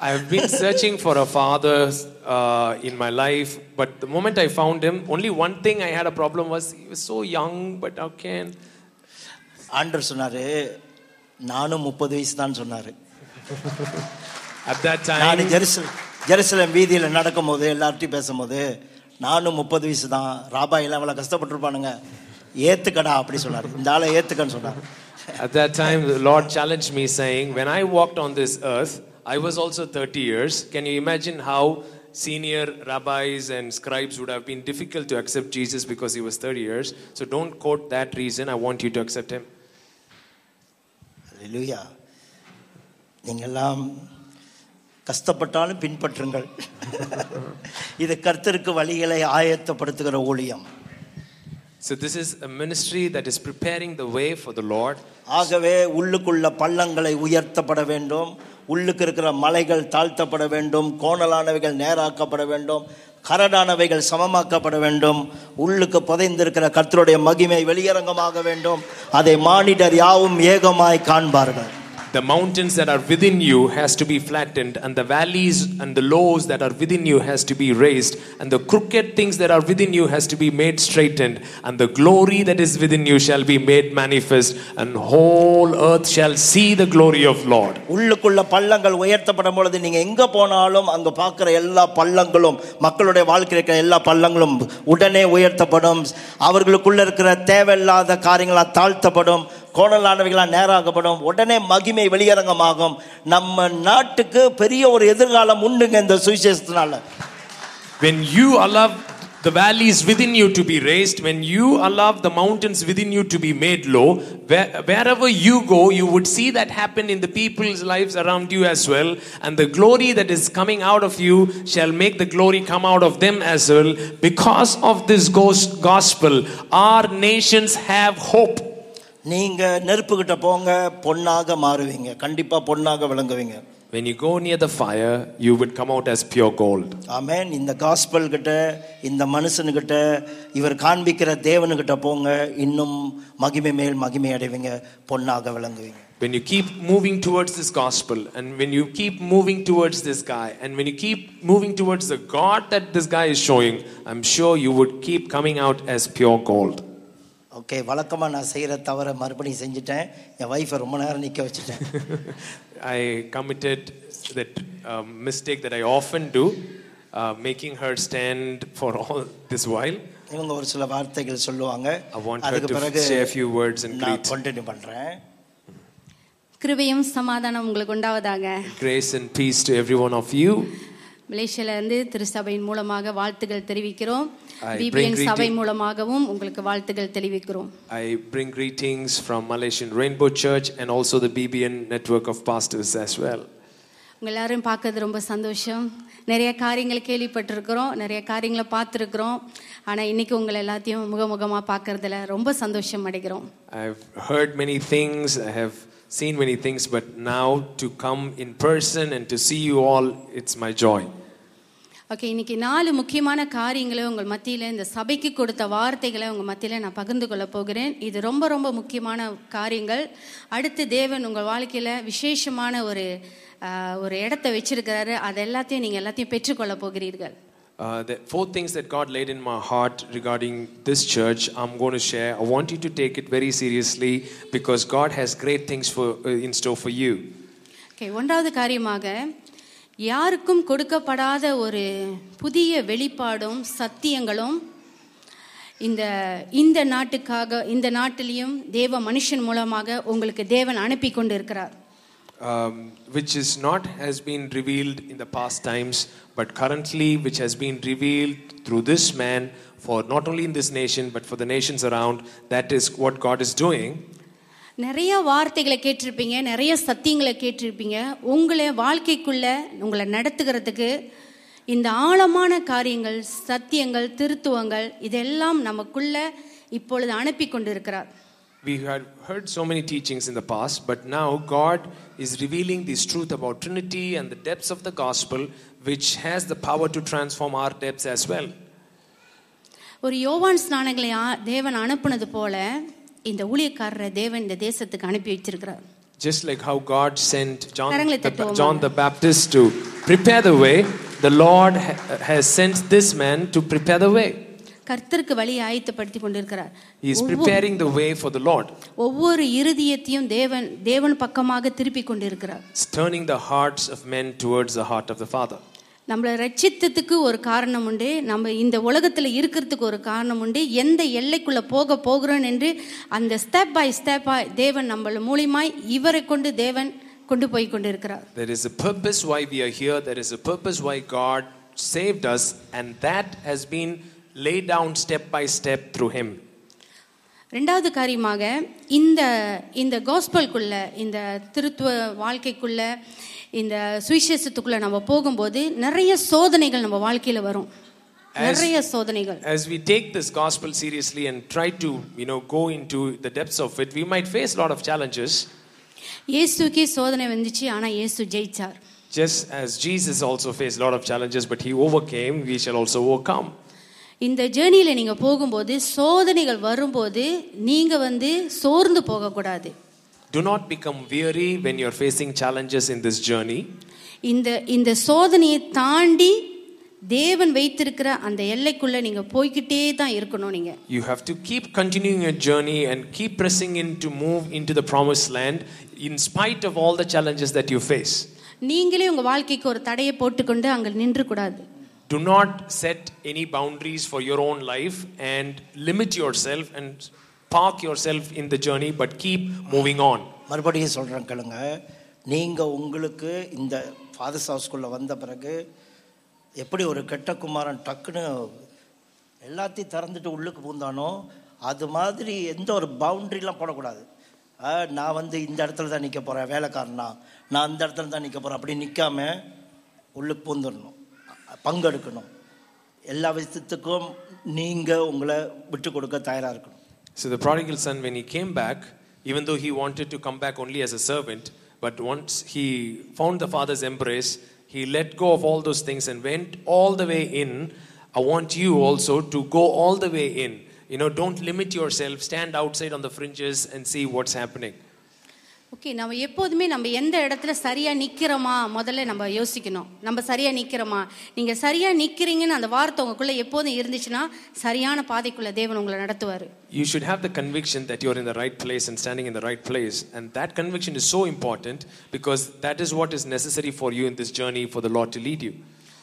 I have been searching for a father uh, in my life, but the moment I found him, only one thing I had a problem was he was so young, but how can. ஆண்டவர் சொன்னாரு நானும் முப்பது வயசு தான் சொன்னாரு At that நான் time, Jerusalem Jerusalem வீதியில் நடக்கும்போது எல்லார்ட்டையும் பேசும்போது நானும் முப்பது வயசு தான் ராபா எல்லாம் இவ்வளோ கஷ்டப்பட்டிருப்பானுங்க ஏத்துக்கடா அப்படி சொன்னார் இந்த ஆளை ஏத்துக்கன்னு சொன்னார் at that time, the Lord challenged me, saying, When I walked on this earth, I was also 30 years. Can you imagine how senior rabbis and scribes would have been difficult to accept Jesus because he was 30 years? So don't quote that reason. I want you to accept him. அல்லேலூயா நீங்கெல்லாம் கஷ்டப்பட்டாலும் பின்பற்றுங்கள் இது கர்த்தருக்கு வழிகளை ஆயத்தப்படுத்துகிற ஊழியம் So this is a ministry that is preparing the way for the Lord. ஆகவே உள்ளுக்குள்ள பள்ளங்களை உயர்த்தப்பட வேண்டும். உள்ளுக்கு இருக்கிற மலைகள் தாழ்த்தப்பட வேண்டும். கோணலானவைகள் நேராக்கப்பட வேண்டும். கரடானவைகள் சமமாக்கப்பட வேண்டும். உள்ளுக்கு புதைந்திருக்கிற கர்த்தருடைய மகிமை வெளியரங்கமாக வேண்டும். அதை மானிடர் யாவும் ஏகமாய் காண்பார்கள். The mountains that are within you has to be flattened, and the valleys and the lows that are within you has to be raised, and the crooked things that are within you has to be made straightened, and the glory that is within you shall be made manifest, and whole earth shall see the glory of Lord. உள்ளுக்குள்ள பள்ளங்கள் உயர்த்தப்படும் பொழுது நீங்க எங்க போனாலும் அங்க பார்க்கிற எல்லா பள்ளங்களும் மக்களுடைய வாழ்க்கையில் இருக்கிற எல்லா பள்ளங்களும் உடனே உயர்த்தப்படும் அவர்களுக்குள்ள இருக்கிற தேவையில்லாத காரியங்களா தாழ்த்தப்படும் கோணலானவைகளா நேராகப்படும் உடனே மகிமை வெளியரங்கமாகும் நம்ம நாட்டுக்கு பெரிய ஒரு எதிர்காலம் உண்டுங்க இந்த சுவிசேஷத்தினால When you allow the valleys within you to be raised, when you allow the mountains within you to be made low, where, wherever you go, you would see that happen in the people's lives around you as well. And the glory that is coming out of you shall make the glory come out of them as well. Because of this gos- gospel, our nations have hope. நீங்க நெருப்புகிட்ட போங்க பொன்னாக மாறுவீங்க கண்டிப்பா பொன்னாக விளங்குவீங்க When you go near the fire, you would come out as pure gold. ஆமென் இந்த gospel கிட்ட இந்த மனுஷனுக்கிட்ட இவர் காண்பிக்கிற தேவனுக்கிட்ட போங்க இன்னும் மகிமை மேல் மகிமை அடைவீங்க பொன்னாக விளங்குவீங்க When you keep moving towards this gospel, and when you keep moving towards this guy, and when you keep moving towards the God that this guy is showing, I'm sure you would keep coming out as pure gold. Okay வழக்கமாக நான் செய்கிற தவறை மறுபடியும் செஞ்சுட்டேன். என் wifi ரொம்ப நேரம் நிற்க வச்சுட்டேன். I committed that mistake that I often do making her stand for all this while இவங்க ஒரு சில வார்த்தைகள் சொல்லுவாங்க. அதுக்கு பிறகு ஃபியூ வேர்ட்ஸ் நான் கண்டினியூ பண்ணுறேன் கிருபையும் சமாதானம் உங்களுக்கு உண்டாவதாக. Grace and peace to every one of you மலேசியால இருந்து திருச்சபையின் மூலமாக வாழ்த்துகள் தெரிவிக்கிறோம். பிபிஎன் சபை மூலமாகவும் உங்களுக்கு வாழ்த்துகள் தெரிவிக்கிறோம். I bring greetings from Malaysian Rainbow Church and also the BBN network of pastors as well. உங்க எல்லாரும் பார்க்கறது ரொம்ப சந்தோஷம். நிறைய காரியங்கள் கேள்விப்பட்டிருக்கிறோம். நிறைய காரியங்களை பார்த்துருக்குறோம். ஆனால் இன்னைக்கு உங்களை எல்லாத்தையும் முகமுகமாக பார்க்கறதுல ரொம்ப சந்தோஷம் அடைகிறோம். I've heard many things, I have seen many things, but now to come in person and to see you all, it's my joy. Okay இன்னைக்கு நாலு முக்கியமான காரியங்களை உங்கள் மத்தியில் இந்த சபைக்கு கொடுத்த வார்த்தைகளை உங்கள் மத்தியில் நான் பகிர்ந்து கொள்ள போகிறேன் இது ரொம்ப ரொம்ப முக்கியமான காரியங்கள் அடுத்து தேவன் உங்கள் வாழ்க்கையில் விசேஷமான ஒரு ஆஹ், ஒரு இடத்த வச்சிருக்கிறாரு அது எல்லாத்தையும் நீங்கள் எல்லாத்தையும் பெற்றுக்கொள்ள போகிறீர்கள் Uh, the four things that God laid in my heart regarding this church, I'm going to share. I want you to take it very seriously because God has great things for, uh, in store for you. Okay ஒன்றாவது காரியமாக யாருக்கும் கொடுக்கப்படாத ஒரு புதிய வெளிப்பாடும் சத்தியங்களும் இந்த இந்த நாட்டுக்காக இந்த நாட்டிலையும் தேவ மனுஷன் மூலமாக உங்களுக்கு தேவன் அனுப்பி கொண்டு இருக்கிறார் um, which is not has been revealed in the past times, but currently which has been revealed through this man for not only in this nation but for the nations around. That is what God is doing. நிறைய வார்த்தைகளை கேட்டிருப்பீங்க நிறைய சத்தியங்களை கேட்டிருப்பீங்க உங்களை வாழ்க்கைக்குள்ள உங்களை நடத்துகிறதுக்கு இந்த ஆழமான காரியங்கள் சத்தியங்கள் திருத்துவங்கள் இதெல்லாம் நமக்குள்ள இப்பொழுது அனுப்பி கொண்டிருக்கிறார் We had heard so many teachings in the past, but now God is revealing this truth about Trinity and the depths of the gospel, which has the power to transform our depths as well. ஒரு யோவான் ஸ்நானங்களை ஆ- தேவன் அனுப்புனது போல இந்த ஊழியக்காரரை தேவன் இந்த தேசத்துக்கு அனுப்பி வச்சிருக்கிறார் Just like how God sent John கரங்களை the, தட்டுவோமா? John the Baptist to prepare the way, the Lord ha- has sent this man to prepare the way. கர்த்தருக்கு வழியை ஆயத்தப்படுத்தி கொண்டிருக்கிறார் He is preparing the way for the Lord. ஒவ்வொரு இருதயத்தையும் தேவன் தேவன் பக்கமாக திருப்பி கொண்டிருக்கிறார் turning the hearts of men towards the heart of the Father. நம்மளை ரட்சித்ததுக்கு ஒரு காரணம் உண்டு நம்ம இந்த உலகத்தில் இருக்கிறதுக்கு ஒரு காரணம் உண்டு எந்த எல்லைக்குள்ள போக போகிறோம் என்று அந்த ஸ்டெப் பை ஸ்டெப்பாய் தேவன் நம்மள மூலியமாய் இவரை கொண்டு தேவன் கொண்டு போய் கொண்டிருக்கிறார் There is a purpose why we are here. There is a purpose why God saved us, and that has been laid down step by step through Him. ரெண்டாவது காரியமாக இந்த இந்த காஸ்பல்குள்ள இந்த திருத்துவ வாழ்க்கைக்குள்ள இந்த சுவிசேஷத்துக்குள்ள நம்ம போகும்போது நிறைய சோதனைகள் நம்ம வாழ்க்கையில வரும் நிறைய சோதனைகள் As we take this gospel seriously and try to, you know, go into the depths of it, we might face a lot of challenges. இயேசுக்கே சோதனை வந்துச்சு ஆனா இயேசு ஜெயிச்சார் Just as Jesus also faced a lot of challenges, but He overcame, we shall also overcome. இந்த ஜேர்னியில நீங்க போகும்போது சோதனைகள் வரும்போது நீங்க வந்து சோர்ந்து போகக்கூடாது Do not become weary when you're facing challenges in this journey. இந்த இந்த சோதனையை தாண்டி தேவன் வைத்திருக்கிற அந்த எல்லைக்குள்ள நீங்க போய்கிட்டே தான் இருக்கணும் நீங்க You have to keep continuing your journey and keep pressing in to move into the promised land in spite of all the challenges that you face. நீங்களே உங்க வாழ்க்கைக்கு ஒரு தடையை போட்டுக்கொண்டு அங்க நின்று கூடாது Do not set any boundaries for your own life and limit yourself and park yourself in the journey, but keep moving on. மறுபடியும் சொல்கிறேன் கேளுங்க. நீங்கள் உங்களுக்கு இந்த ஃபாதர்ஸ் ஹவுஸ்குள்ளே வந்த பிறகு எப்படி ஒரு கெட்ட குமாரன் டக்குன்னு எல்லாத்தையும் திறந்துட்டு உள்ளுக்கு பூந்தானோ அது மாதிரி எந்த ஒரு பவுண்ட்ரிலாம் போடக்கூடாது. ஆ, நான் வந்து இந்த இடத்துல தான் நிற்க போகிறேன் வேலைக்காரனா நான் அந்த இடத்துல தான் நிற்க போகிறேன் அப்படி நிற்காம உள்ளுக்கு பூந்துடணும். பங்கெடுக்கணும் எல்லா விஷயத்துக்கும் நீங்கள் உங்களை விட்டு கொடுக்க தயாராக இருக்கணும் So the prodigal son, when he came back, even though he wanted to come back only as a servant, but once he found the father's embrace, he let go of all those things and went all the way in. I want you also to go all the way in. You know, don't limit yourself, stand outside on the fringes and see what's happening. Okay நம்ம எப்போதுமே நம்ம எந்த இடத்துல சரியா நிக்கிறோமா? முதல்ல நம்ம யோசிக்கணும். நம்ம சரியா நிக்கிறோமா? நீங்க சரியா நிக்கிறீங்கன்னு அந்த வார்த்தை உங்களுக்குள்ள எப்போதும் இருந்துச்சுன்னா சரியான பாதைக்குள்ள தேவன் உங்களை நடத்துவாரு. You should have the conviction that you're in the right place and standing in the right place. And that conviction is so important because that is what is necessary for you in this journey for the Lord to lead you.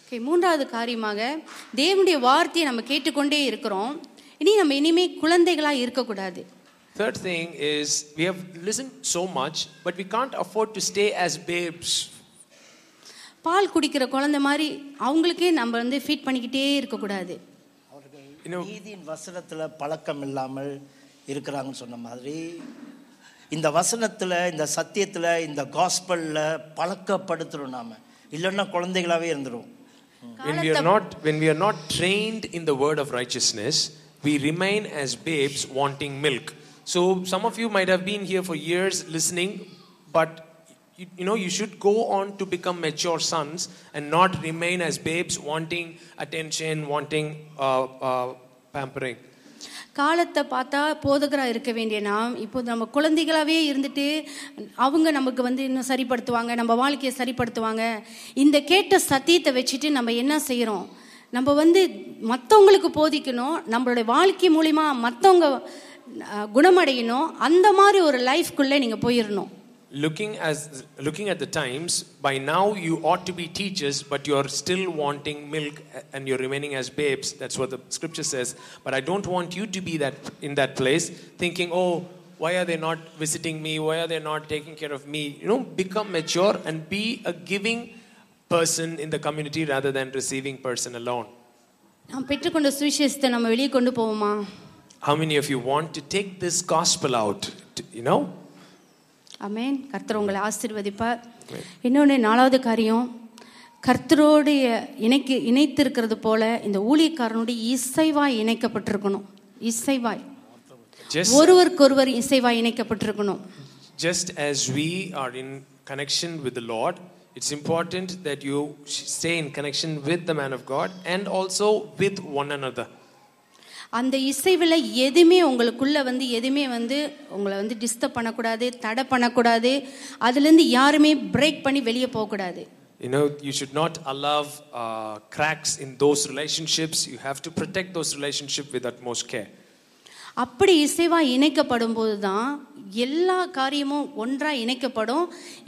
Okay மூன்றாவது காரியமாக தேவனுடைய வார்த்தையை நம்ம கேட்டுக்கொண்டே இருக்கிறோம். இனி நம்ம இனிமே குழந்தைகளா இருக்கக்கூடாது. Third thing is we have listened so much, but we can't afford to stay as babes. பால் குடிக்கிற குழந்தை மாதிரி அவங்களுக்கே நம்ம வந்து ஃபீட் பண்ணிக்கிட்டே இருக்கக்கூடாது You know, நீதியின் வசனத்தில் பழக்கம் இல்லாமல் இருக்கிறாங்கன்னு சொன்ன மாதிரி இந்த வசனத்தில் இந்த சத்தியத்தில் இந்த காஸ்பலில் பழக்கப்படுத்துகிறோம் நாம இல்லைன்னா குழந்தைகளாகவே இருந்துரும் when we are not when we are not trained in the word of righteousness, we remain as babes wanting milk. So some of you might have been here for years listening, but you, you know you should go on to become mature sons and not remain as babes wanting attention, wanting uh, uh, pampering. காலத்தை பார்த்தா போதகரா இருக்க வேண்டிய நாம் இப்போ நம்ம குழந்தைகளாவே இருந்துட்டு அவங்க நமக்கு வந்து இன்னும் சரிப்படுத்துவாங்க நம்ம வாழ்க்கையை சரிப்படுத்துவாங்க இந்த கேட்ட சத்தியத்தை வச்சுட்டு நம்ம என்ன செய்யறோம் நம்ம வந்து மற்றவங்களுக்கு போதிக்கணும் நம்மளுடைய வாழ்க்கை மூலிமா மற்றவங்க குணமடையணும் அந்த மாதிரி ஒரு லைஃப்குள்ளே நீங்கள் போயிடணும் looking as looking at the times by now you ought to be teachers but you're still wanting milk and you're remaining as babes that's what the scripture says but i don't want you to be that in that place thinking oh why are they not visiting me? Why are they not taking care of me? You know, become mature and be a giving person in the community rather than receiving person alone. நாம் பெற்றுக்கொண்ட சுவிசேஷத்தை நம்ம வெளியே கொண்டு போவோமா How many of you want to take this gospel out? to- you know, அமேன் கர்த்தர் உங்களை ஆசீர்வதிப்பார் இன்னொன்று நாலாவது காரியம் கர்த்தரோடைய இணைக்கு இணைத்திருக்கிறது போல இந்த ஊழியக்காரனுடைய இசைவாய் இணைக்கப்பட்டிருக்கணும் இசைவாய் just ஒருவருக்கொருவர் இசைவாய் இணைக்கப்பட்டிருக்கணும் just as we are in connection with the Lord, it's important that you stay in connection with the man of God and also with one another. அந்த இசைவில் எதுவுமே உங்களுக்குள்ள வந்து எதுவுமே வந்து உங்களை வந்து டிஸ்டர்ப் பண்ணக்கூடாது தடை பண்ணக்கூடாது அதுலேருந்து யாருமே பிரேக் பண்ணி வெளியே போகக்கூடாது You know, you should not allow uh, cracks in those relationships. You have to protect those relationships with utmost care. அப்படி இசைவா இணைக்கப்படும் போது தான் எல்லா காரியமும் ஒன்றாக இணைக்கப்படும்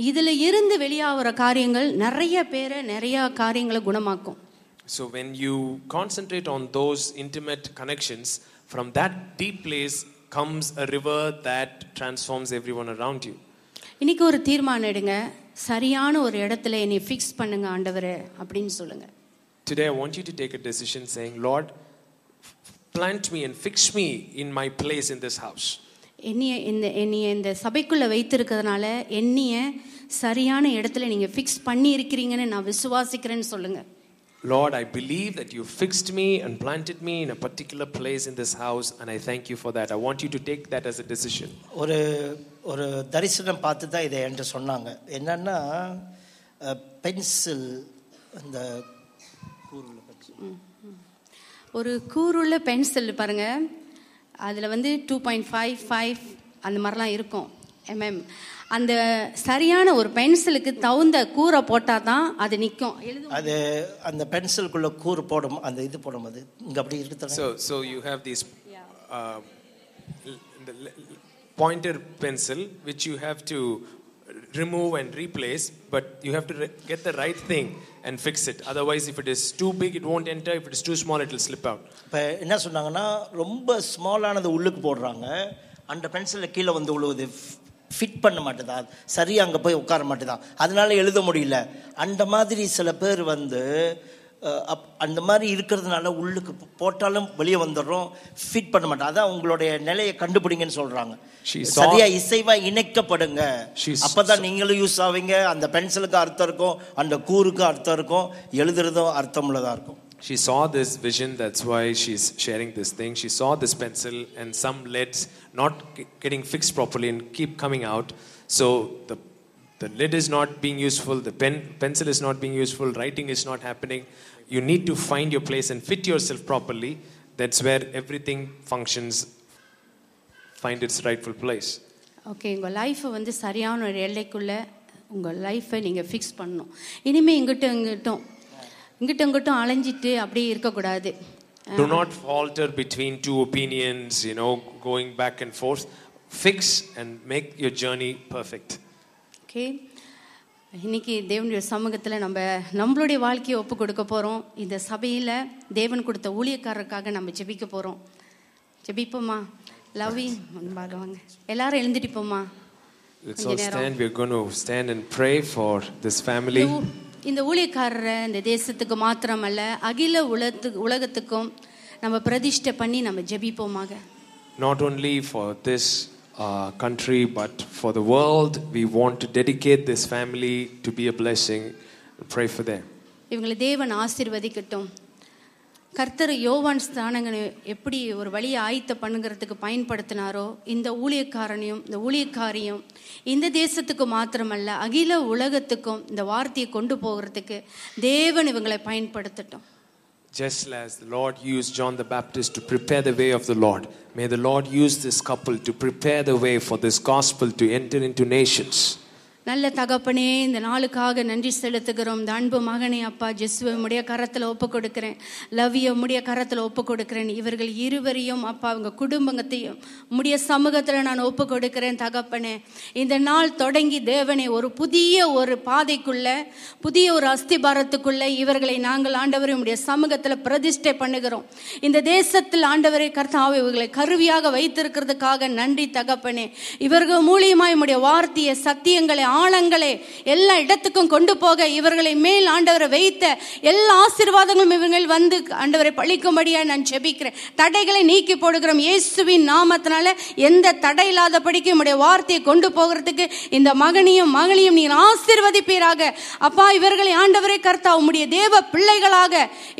இதில் இருந்து வெளியாகிற காரியங்கள் நிறைய பேரை நிறைய காரியங்களை குணமாக்கும் So when you concentrate on those intimate connections, from that deep place comes a river that transforms everyone around you. இன்னைக்கு ஒரு தீர்மானம் எடுங்க சரியான ஒரு இடத்துல என்னை ஃபிக்ஸ் பண்ணுங்க ஆண்டவரே அப்படின்னு சொல்லுங்க Today, I want you to take a decision saying, Lord, plant me and fix me in my place in this house. என்னைய இந்த என்னைய இந்த சபைக்குள்ளே வைத்திருக்கிறதுனால என்னைய சரியான இடத்துல நீங்கள் ஃபிக்ஸ் பண்ணி இருக்கிறீங்கன்னு நான் விசுவாசிக்கிறேன்னு சொல்லுங்க Lord, I believe that you fixed me and planted me in a particular place in this house, and I thank you for that. I want you to take that as a decision. ஒரு ஒரு தரிசனம் பார்த்து தான் இதை என்கிட்ட சொன்னாங்க என்னன்னா pencil அந்த கூறுல pencil. ஒரு கூறுள்ள பென்சில் பாருங்க அதில் வந்து டூ பாயிண்ட் ஃபைவ் ஃபைவ் அந்த மாதிரிலாம் இருக்கும் எம்எம் அந்த சரியான ஒரு பென்சிலுக்கு தகுந்த கூரை போட்டால் தான் அது நிற்கும் அது அந்த பென்சிலுக்குள்ள கூறு போடும் அந்த இது போடும் அது இங்க அப்படி இருக்கு So, so you have these uh, l- the l- pointer pencil, which you have to remove and replace, but you have to re- get the right thing and fix it. Otherwise, if it is too big, it won't enter. If it is too small, it will slip out. இப்போ என்ன சொன்னாங்கன்னா ரொம்ப ஸ்மாலானது உள்ளுக்கு போடுறாங்க அந்த பென்சிலில் கீழே வந்து விழுவுது ஃபிட் பண்ண மாட்டேதா? சரியா அங்கே போய் உட்கார மாட்டேதா? அதனால எழுத முடியல. அந்த மாதிரி சில பேர் வந்து அப்- அந்த மாதிரி இருக்கிறதுனால உள்ளுக்கு போட்டாலும் வெளியே வந்துடுறோம் ஃபிட் பண்ண மாட்டோம். அதான் உங்களுடைய நிலையை கண்டுபிடிங்கன்னு saw- சரியா இசைவா இணைக்கப்படுங்க. She- அப்பதான் நீங்களும் யூஸ் ஆவீங்க. அந்த பென்சிலுக்கு அர்த்தம் இருக்கும் அந்த கூருக்கு அர்த்தம் இருக்கும் எழுதுறதும் அர்த்தம் உள்ளதா இருக்கும். She saw this vision, that's why she's sharing this thing. She saw this pencil and some leads not getting fixed properly and keep coming out. So the, the lid is not being useful, the pen, pencil is not being useful, writing is not happening. You need to find your place and fit yourself properly. That's where everything functions, find its rightful place. Okay உங்கள் லைஃப்பை வந்து சரியான ஒரு எல்லைக்குள்ளே உங்கள் லைஃப்பை நீங்கள் fix பண்ணணும் இனிமேல் இங்கிட்டும் இங்கிட்டும் இங்கிட்டும் இங்கிட்டும் அலைஞ்சிட்டு அப்படியே இருக்கக்கூடாது Do not falter between two opinions, you know, going back and forth. Fix and make your journey perfect. Okay இன்னைக்கு தேவனுடைய சமூகத்தில் நம்ம நம்மளுடைய வாழ்க்கையை ஒப்பு கொடுக்க போகிறோம் இந்த சபையில் தேவன் கொடுத்த ஊழியக்காரருக்காக நம்ம ஜெபிக்க போகிறோம் ஜெபிப்போமா லவ்வி முன்பாக வாங்க எல்லாரும் எழுந்துட்டு போமா Let's கொஞ்ச all நேரம். stand. We're going to stand and pray for this family. இந்த ஊ- இந்த ஊழியக்காரரை இந்த தேசத்துக்கு மாத்திரமல்ல அகில உலகத்துக்கு உலகத்துக்கும் நம்ம பிரதிஷ்டை பண்ணி நம்ம ஜெபிப்போமாக Not only for this uh, country, but for the world, we want to dedicate this family to be a blessing. Pray for them. இவங்களை தேவன் ஆசீர்வதிக்கட்டும் கர்த்தர் யோவான் ஸ்தானங்களை எப்படி ஒரு வழியை ஆயத்த பண்ணுங்கிறதுக்கு பயன்படுத்தினாரோ இந்த ஊழியக்காரனையும் இந்த ஊழியக்காரியும் இந்த தேசத்துக்கு மாத்திரமல்ல அகில உலகத்துக்கும் இந்த வார்த்தையை கொண்டு போகிறதுக்கு தேவன் இவங்களை பயன்படுத்தட்டும் Just as the Lord used John the Baptist to prepare the way of the Lord, may the Lord use this couple to prepare the way for this gospel to enter into nations. நல்ல தகப்பனே இந்த நாளுக்காக நன்றி செலுத்துகிறோம். இந்த அன்பு மகனே அப்பா ஜெஸ்வை உடைய கரத்தில் ஒப்பு கொடுக்குறேன் லவ்ய உடைய கரத்தில் ஒப்பு கொடுக்குறேன் இவர்கள் இருவரையும் அப்பா அவங்க குடும்பத்தையும் உடைய சமூகத்தில் நான் ஒப்பு கொடுக்குறேன் தகப்பனே. இந்த நாள் தொடங்கி தேவனே ஒரு புதிய ஒரு பாதைக்குள்ள புதிய ஒரு அஸ்திபாரத்துக்குள்ள இவர்களை நாங்கள் ஆண்டவரை உடைய சமூகத்தில் பிரதிஷ்டை பண்ணுகிறோம். இந்த தேசத்தில் ஆண்டவரை கர்த்தாவை இவர்களை கருவியாக வைத்திருக்கிறதுக்காக நன்றி தகப்பனே. இவர்கள் மூலியமாக உடைய வார்த்தையை சத்தியங்களை ஆழங்களை எல்லா இடத்துக்கும் கொண்டு போக இவர்களை மேல் ஆண்டவரை வைத்த எல்லா ஆசீர்வாதங்களும் இவர்கள் வந்து ஆண்டவரை பழிக்கும்படியா நான் ஜெபிக்கிறேன். தடைகளை நீக்கி போடுகிறோம். இயேசுவின் நாமத்தினால எந்த தடை இல்லாதபடிக்கு உம்முடைய வார்த்தையை கொண்டு போகிறதுக்கு இந்த மகனையும் மகளையும் நீர் ஆசீர்வதிப்பீராக. அப்பா இவர்களை ஆண்டவரை கர்த்தா உம்முடைய தேவ பிள்ளைகளாக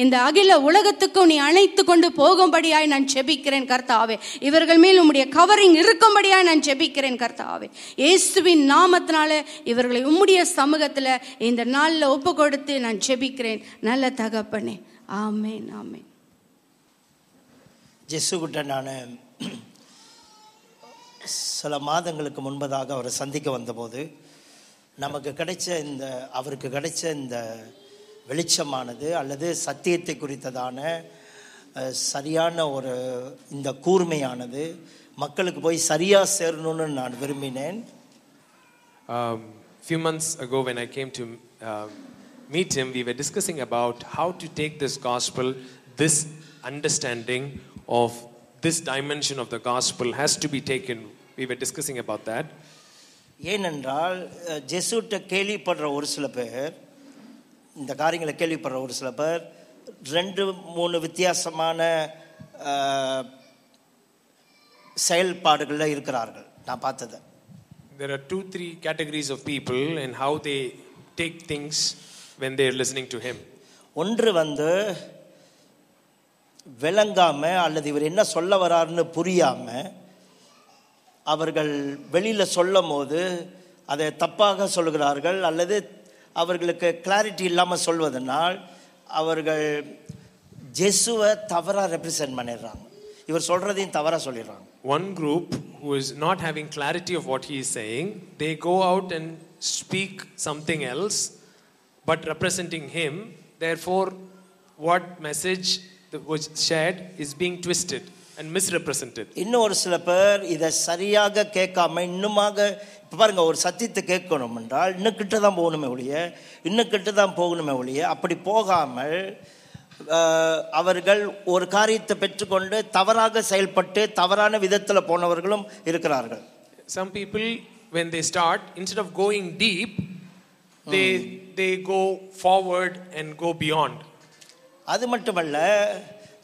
இந்த அகில உலகத்துக்கும் நீ அழைத்து கொண்டு போகும்படியாய் நான் ஜெபிக்கிறேன் கர்த்தாவே. இவர்கள் மேல் உம்முடைய கவரிங் இருக்கும்படியாய் நான் ஜெபிக்கிறேன் கர்த்தாவே. இயேசுவின் நாமத்தினால இவர்களை உம்முடைய சமூகத்தில் இந்த நாளில் ஒப்பு கொடுத்து நான் ஜெபிக்கிறேன். நல்ல தகப்பனே. ஆமேன் ஆமேன். ஜெஸ்ஸுகிட்ட நான் சில மாதங்களுக்கு முன்பதாக அவரை சந்திக்க வந்தபோது நமக்கு கிடைச்ச இந்த அவருக்கு கிடைச்ச இந்த வெளிச்சமானது அல்லது சத்தியத்தை குறித்ததான சரியான ஒரு இந்த கூர்மையானது மக்களுக்கு போய் சரியாக சேரணும்னு நான் விரும்பினேன். Um, few months ago, when I came to uh, meet him, we were discussing about how to take this gospel, this understanding of this dimension of the gospel has to be taken. We were discussing about that. ஏனென்றால் அஹ், ஜெசுட்ட கேள்விப்படுற ஒரு சில பேர் இந்த காரியங்களை கேள்விப்படுற ஒரு சில பேர் ரெண்டு மூணு வித்தியாசமான அஹ், செயல்பாடுகளில் இருக்கிறார்கள் நான் பார்த்தது There are two, three categories of people and how they take things when they are listening to him. ஒன்று வந்து விளங்காம அல்லது இவர் என்ன சொல்ல வராருன்னு புரியாம அவர்கள் வெளியில சொல்லும் போது அதை தப்பாக சொல்கிறார்கள் அல்லது அவர்களுக்கு கிளாரிட்டி இல்லாமல் சொல்வதனால் அவர்கள் ஜெசுவை தவறாக ரெப்ரசன்ட் பண்ணிடுறாங்க இவர் சொல்கிறதையும் தவறாக சொல்லிடுறாங்க One group who is not having clarity of what he is saying, they go out and speak something else, but representing him. Therefore, what message that was shared is being twisted and misrepresented. இன்னும் ஒரு சில பேர் இதை சரியாக கேட்காம இன்னுமாக இப்போ பாருங்க ஒரு சத்தியத்தை கேட்கணும் என்றால் இன்னும் கிட்ட தான் போகணுமே ஒழிய இன்னும் கிட்ட தான் போகணுமே ஒழிய அப்படி போகாமல் அஹ், அவர்கள் ஒரு காரியத்தை பெற்றுக்கொண்டு தவறாக செயல்பட்டு தவறான விதத்தில் போனவர்களும் இருக்கிறார்கள். Some people when they start instead of going deep they they go forward and go beyond அது மட்டுமல்ல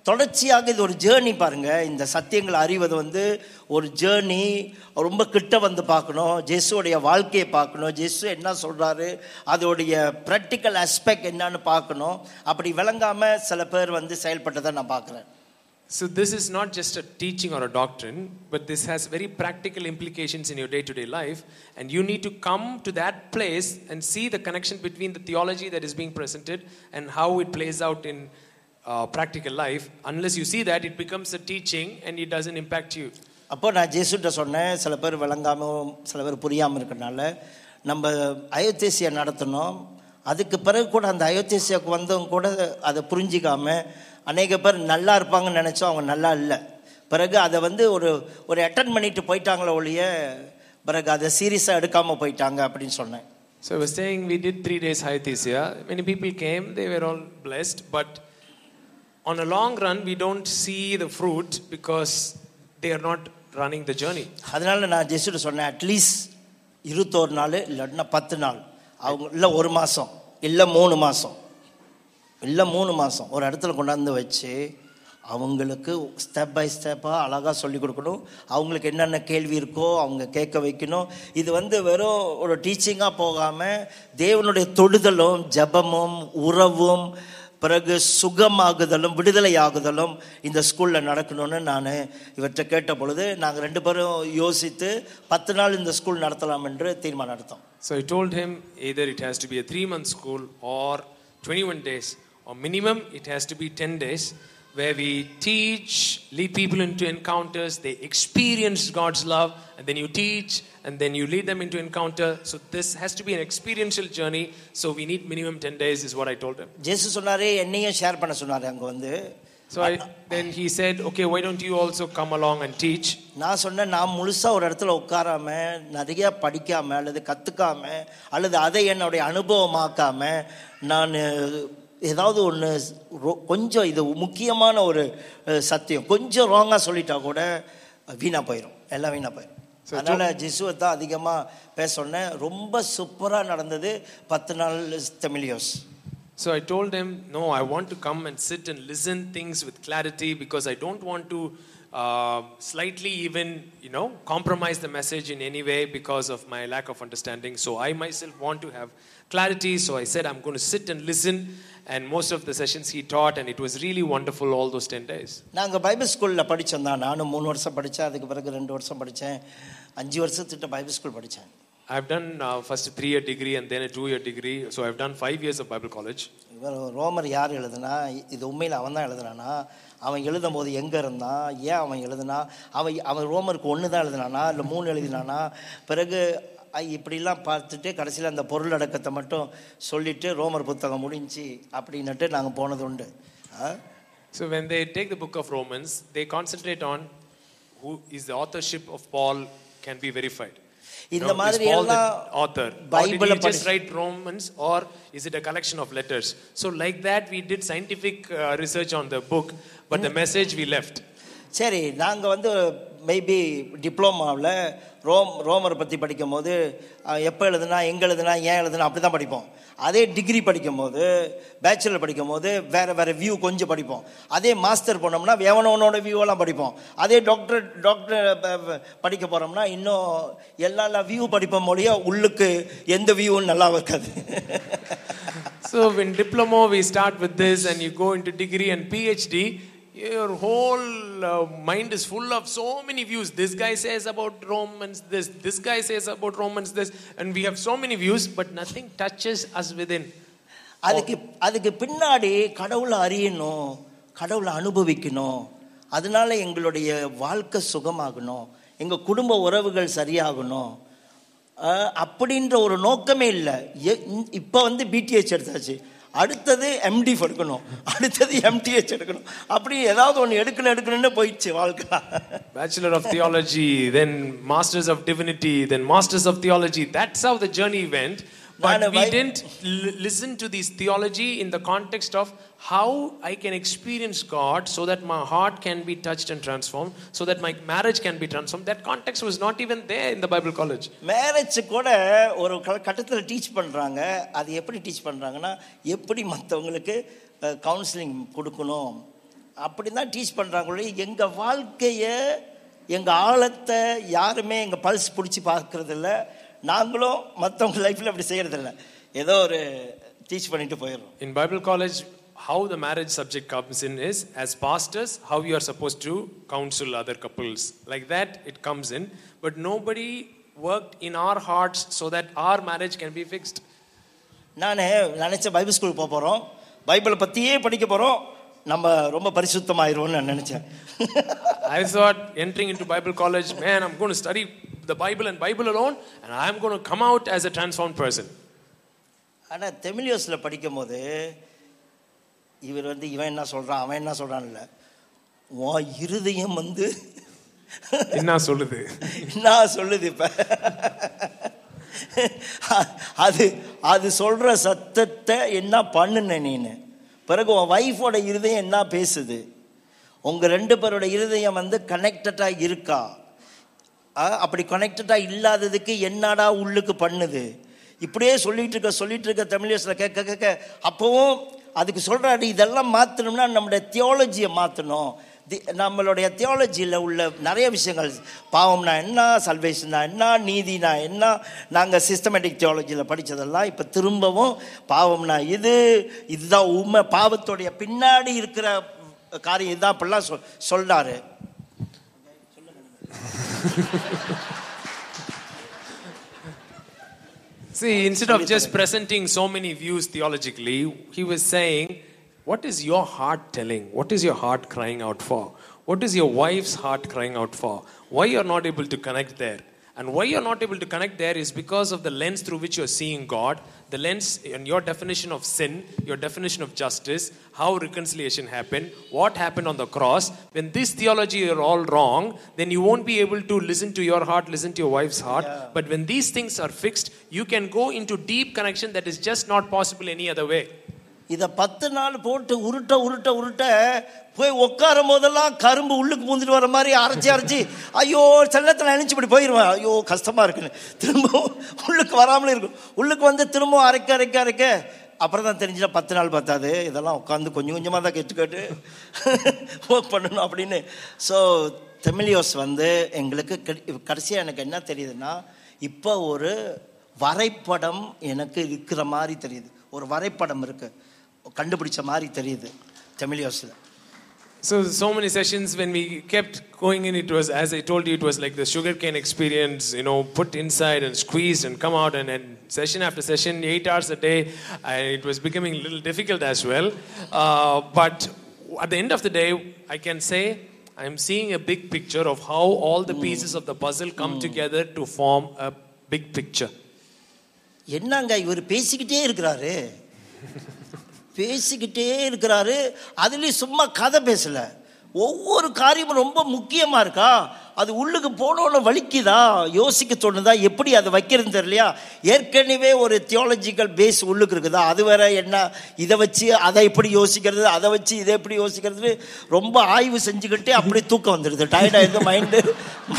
தொடர்ச்சியாக இது ஒரு ஜேர்னி பாருங்க இந்த சத்தியங்களை அறிவது வந்து ஒரு ஜேர்னி ரொம்ப கிட்ட வந்து பார்க்கணும் ஜெஸ்ஸுடைய வாழ்க்கையை பார்க்கணும் ஜெஸ்ஸு என்ன சொல்றாரு அதோடைய ப்ராக்டிக்கல் aspect என்னன்னு பார்க்கணும் அப்படி விளங்காம சில பேர் வந்து செயல்பட்டதை நான் பார்க்குறேன் So, this is not just a teaching or a doctrine, but this has very practical implications in your day to day life. And you need to come to that place and see the connection between the theology that is being presented and how it plays out in uh, practical life. Unless you see that, it becomes a teaching and it doesn't impact you. அப்போ நான் ஜேசுட்ட சொன்னேன் சில பேர் விளங்காமல் சில பேர் புரியாமல் இருக்கனால நம்ம அயோத்தேசியா நடத்தணும் அதுக்கு பிறகு கூட அந்த அயோத்தேசியாவுக்கு வந்தவங்க கூட அதை புரிஞ்சிக்காம அநேக பேர் நல்லா இருப்பாங்கன்னு நினச்சோம் அவங்க நல்லா இல்லை பிறகு அதை வந்து ஒரு ஒரு அட்டன் பண்ணிட்டு போயிட்டாங்களே ஒழிய பிறகு அதை சீரியஸாக எடுக்காமல் போயிட்டாங்க அப்படின்னு சொன்னேன் So, I was saying we did three days Hayathesia. Many people came, they were all blessed, but on a long run, we don't see the fruit because they are not running the journey. அதனால நான் ஜெசுட சொன்னேன் at least இருபத்தோரு நாள் இல்லைன்னா பத்து நாள். அவங்க இல்லை ஒரு மாதம் இல்லை மூணு மாதம் இல்லை மூணு மாதம் ஒரு இடத்துல கொண்டாந்து வச்சு அவங்களுக்கு ஸ்டெப் பை ஸ்டெப்பாக அழகாக சொல்லி கொடுக்கணும். அவங்களுக்கு என்னென்ன கேள்வி இருக்கோ அவங்க கேட்க வைக்கணும். இது வந்து வெறும் ஒரு டீச்சிங்காக போகாமல் தேவனுடைய தொடுதலும் ஜெபமும் உறவும் பிறகு சுகமாகுதலும் விடுதலையாகுதலும் இந்த ஸ்கூலில் நடக்கணும்னு நான் இவற்றை கேட்ட பொழுது நாங்கள் ரெண்டு பேரும் யோசித்து பத்து நாள் இந்த ஸ்கூல் நடத்தலாம் என்று தீர்மானம் எடுத்தோம் so I told him either it has to be a three month school or 21 days, or minimum it has to be 10 days. where we teach, lead people into encounters, they experience God's love, and then you teach, and then you lead them into encounter. So this has to be an experiential journey. So we need minimum 10 days, is what I told him. ஜேசு சொன்னாரு என்னையும் share பண்ண சொன்னாரு அங்க வந்து So I, then he said, okay, why don't you also come along and teach? நான் சொன்னேன் நான் முழுசா ஒரு இடத்துல உட்காராம நிறைய படிக்காம அல்லது கத்துக்காம அல்லது அதை என்னுடைய அனுபவமாக்காம நான் ஏதாவது ஒன்று கொஞ்சம் இது முக்கியமான ஒரு அஹ், சத்தியம் கொஞ்சம் ராங்கா சொல்லிட்டா கூட வீணா போயிடும் எல்லாம் வீணா போயிடும் அதனால ஜிசுவை தான் அதிகமாக பேச சொன்னேன் ரொம்ப சூப்பராக நடந்தது பத்து நாள் தமிழியோஸ் So I told him, no, I want to come and sit and listen things with clarity because I don't want to uh, slightly even, you know, compromise the message in any way because of my lack of understanding. So I myself want to have clarity. So I said, I'm going to sit and listen. And most of the sessions he taught, and it was really wonderful all those 10 days. நாங்கள் Bible ஸ்கூலில் படித்தோம் தான் நானும் மூணு வருஷம் படித்தேன் அதுக்கு பிறகு ரெண்டு வருஷம் படித்தேன் அஞ்சு வருஷத்திட்ட பைபிள் ஸ்கூல் படித்தேன் I've done uh, first a three-year degree and then a two-year degree. So I've done five years of Bible college. இவர் ரோமர் யார் எழுதுனா இது உண்மையில் அவன் தான் எழுதுனானா அவன் எழுதும் போது எங்கே இருந்தான் ஏன் அவன் எழுதுனா அவன் அவன் ரோமருக்கு ஒன்று தான் எழுதுனானா இல்லை மூணு எழுதினானா பிறகு ஐ, இப்படிலாம் பார்த்துட்டு கடைசியில் அந்த பொருள் அடக்கத்தை மட்டும் சொல்லிட்டு ரோமர் புத்தகம் முடிஞ்சு அப்படின்னுட்டு நாங்கள் போனது உண்டு. So when they take the book of Romans they concentrate on who is the authorship of Paul can be இந்த மாதிரி எல்லாம் author Bible just write Romans or is it a collection of letters so like that we did scientific research on the book but the message we left சரி நாங்கள் வந்து maybe டிப்ளமாவில் Rome ரோமரை பற்றி படிக்கும்போது எப்போ எழுதுனா எங்கே எழுதுனா ஏன் எழுதுனா அப்படி தான் படிப்போம். அதே டிகிரி படிக்கும்போது பேச்சுலர் படிக்கும்போது வேறு வேறு வியூ கொஞ்சம் படிப்போம். அதே மாஸ்டர் போனோம்னா எவனவனோட வியூவெல்லாம் படிப்போம். அதே டாக்டர் டாக்டர் படிக்க போகிறோம்னா இன்னும் எல்லா எல்லா வியூ படிப்போம் மொழியா உள்ளுக்கு எந்த வியூவும் நல்லா இருக்காது. So in diploma we start with this and you go into degree and PhD, your whole uh, mind is full of so many views. This guy says about Romans this, this guy says about Romans this, and we have so many views, but nothing touches us within. அதுக்கு அதுக்கு பின்னாடி கடவுளை அறியணும் கடவுளை அனுபவிக்கணும் அதனால எங்களுடைய வாழ்க்கை சுகமாகணும் எங்கள் குடும்ப உறவுகள் சரியாகணும் அப்படின்ற ஒரு நோக்கமே இல்லை இப்போ வந்து பிடிஹெச் எடுத்தாச்சு அடுத்தது எம்டி எடுக்கணும் அடுத்தது எம்டிஹெச் எடுக்கணும் அப்படி ஏதாவது ஒன்று எடுக்கணும் எடுக்கணும்னு போயிடுச்சு வாழ்க்கை Bachelor of Theology, then Masters of Divinity, then Masters of Theology. That's how the journey went. But we didn't listen to this theology in the context of how I can experience God so that my heart can be touched and transformed, so that my marriage can be transformed. That context was not even there in the Bible college. Marriage கூட ஒரு கட்டத்தில் teach பண்ணுறாங்க அது எப்படி teach பண்ணுறாங்கன்னா எப்படி மற்றவங்களுக்கு counselling கொடுக்கணும் அப்படி தான் டீச் பண்ணுறாங்களே எங்கள் வாழ்க்கையை எங்கள் ஆழத்தை யாருமே எங்கள் பல்ஸ் பிடிச்சி பார்க்கறதில்ல நாங்களும் மற்றவங்க லைஃப்பில் அப்படி செய்கிறதில்ல ஏதோ ஒரு டீச் பண்ணிட்டு போயிடுறோம் In Bible college, how the marriage subject comes in is as pastors, how you are supposed to counsel other couples. Like that, it comes in. But nobody worked in our hearts so that our marriage can be fixed. நான் நினச்ச Bible school போக போகிறோம் பைபிளை பற்றியே படிக்க போகிறோம் நம்ம ரொம்ப பரிசுத்தமாயிருவோம்னு நான் நினச்சேன் I thought entering into Bible college, man, I'm going to study the Bible and Bible alone, and I'm going to come out as a transformed person. ஆனால் தெமிலியோஸில் படிக்கும்போது இவர் வந்து இவன் என்ன சொல்கிறான் அவன் என்ன சொல்கிறான் இல்லை. உன் இருதயம் வந்து என்ன சொல்லுது? என்ன சொல்லுது இப்போ? அது அது சொல்கிற சத்தத்தை என்ன பண்ணுன நீனு? பிறகு உன் ஒய்ஃபோட இருதயம் என்ன பேசுது? உங்கள் ரெண்டு பேரோட இருதயம் வந்து கனெக்டடாக இருக்கா? அப்படி கனெக்டடாக இல்லாததுக்கு என்னடா உள்ளுக்கு பண்ணுது? இப்படியே சொல்லிகிட்டு இருக்க சொல்லிகிட்டு இருக்க தமிழேசில் கேட்க கேட்க அப்போவும் அதுக்கு சொல்கிறாரு இதெல்லாம் மாற்றணும்னா நம்மளுடைய தியாலஜியை மாற்றணும் தி நம்மளுடைய தியாலஜியில் உள்ள நிறைய விஷயங்கள். பாவம்னா என்ன சல்வேஷன்னா என்ன நீதினா என்ன நாங்கள் சிஸ்டமேட்டிக் தியாலஜியில் படித்ததெல்லாம் இப்போ திரும்பவும் பாவம்னா இது இதுதான் உண்மை. பாவத்துடைய பின்னாடி இருக்கிற காரியம் இதுதான் அப்படிலாம் சொல் சொல்கிறாரு See, instead of just presenting so many views theologically, he was saying What is your heart telling? What is your heart crying out for? What is your wife's heart crying out for? Why you're not able to connect there? And why you're not able to connect there is because of the lens through which you're seeing God, the lens and your definition of sin, your definition of justice, how reconciliation happened, what happened on the cross. When this theology are all wrong, then you won't be able to listen to your heart, listen to your wife's heart. But when these things are fixed, you can go into deep connection that is just not possible any other way. இதை பத்து நாள் போட்டு உருட்ட உருட்ட உருட்ட போய் உட்காரும் போதெல்லாம் கரும்பு உள்ளுக்கு பூந்துட்டு வர மாதிரி அரைச்சி அரைச்சி ஐயோ செல்லத்தில் நினைச்சு இப்படி போயிடுவேன் ஐயோ கஷ்டமா இருக்குன்னு. திரும்பவும் உள்ளுக்கு வராமலே இருக்கும். உள்ளுக்கு வந்து திரும்பவும் அரைக்க அரைக்க அரைக்க அப்புறம் தான் தெரிஞ்சுட்டா பத்து நாள் பத்தாது. இதெல்லாம் உட்காந்து கொஞ்சம் கொஞ்சமாக தான் கேட்டு கேட்டு ஒர்க் பண்ணணும் அப்படின்னு. ஸோ தெமிலியோஸ் வந்து எங்களுக்கு கடைசியாக எனக்கு என்ன தெரியுதுன்னா இப்போ ஒரு வரைபடம் எனக்கு இருக்கிற மாதிரி தெரியுது. ஒரு வரைபடம் இருக்குது கண்டுபிடிச்ச மாதிரி தெரியுது தெமிலியோஸில் So, so many sessions when we kept going in, it was, as I told you, it was like the sugarcane experience, you know, put inside and squeezed and come out. And then session after session, eight hours a day, I, it was becoming a little difficult as well. Uh, but at the end of the day, I can say I'm seeing a big picture of how all the pieces of the puzzle come together to form a big picture. என்னங்க இவர் பேசிக்கிட்டே இருக்கிறாரு பேசிக்கிட்டே இருக்கிறாரு. அதுலேயும் சும்மா கதை பேசல. ஒவ்வொரு காரியமும் ரொம்ப முக்கியமாக இருக்கா? அது உள்ளுக்கு போனோன்னு வலிக்குதா? யோசிக்க தோணுதா? எப்படி அதை வைக்கிறதுன்னு தெரியலையா? ஏற்கனவே ஒரு தியாலஜிக்கல் பேஸ் உள்ளுக்கு இருக்குதா? அது வேற என்ன? இதை வச்சு அதை எப்படி யோசிக்கிறது? அதை வச்சு இதை எப்படி யோசிக்கிறது? ரொம்ப ஆய்வு செஞ்சுக்கிட்டே அப்படியே தூக்கம் வந்துடுது. டயர்ட் ஆயிடுது மைண்டு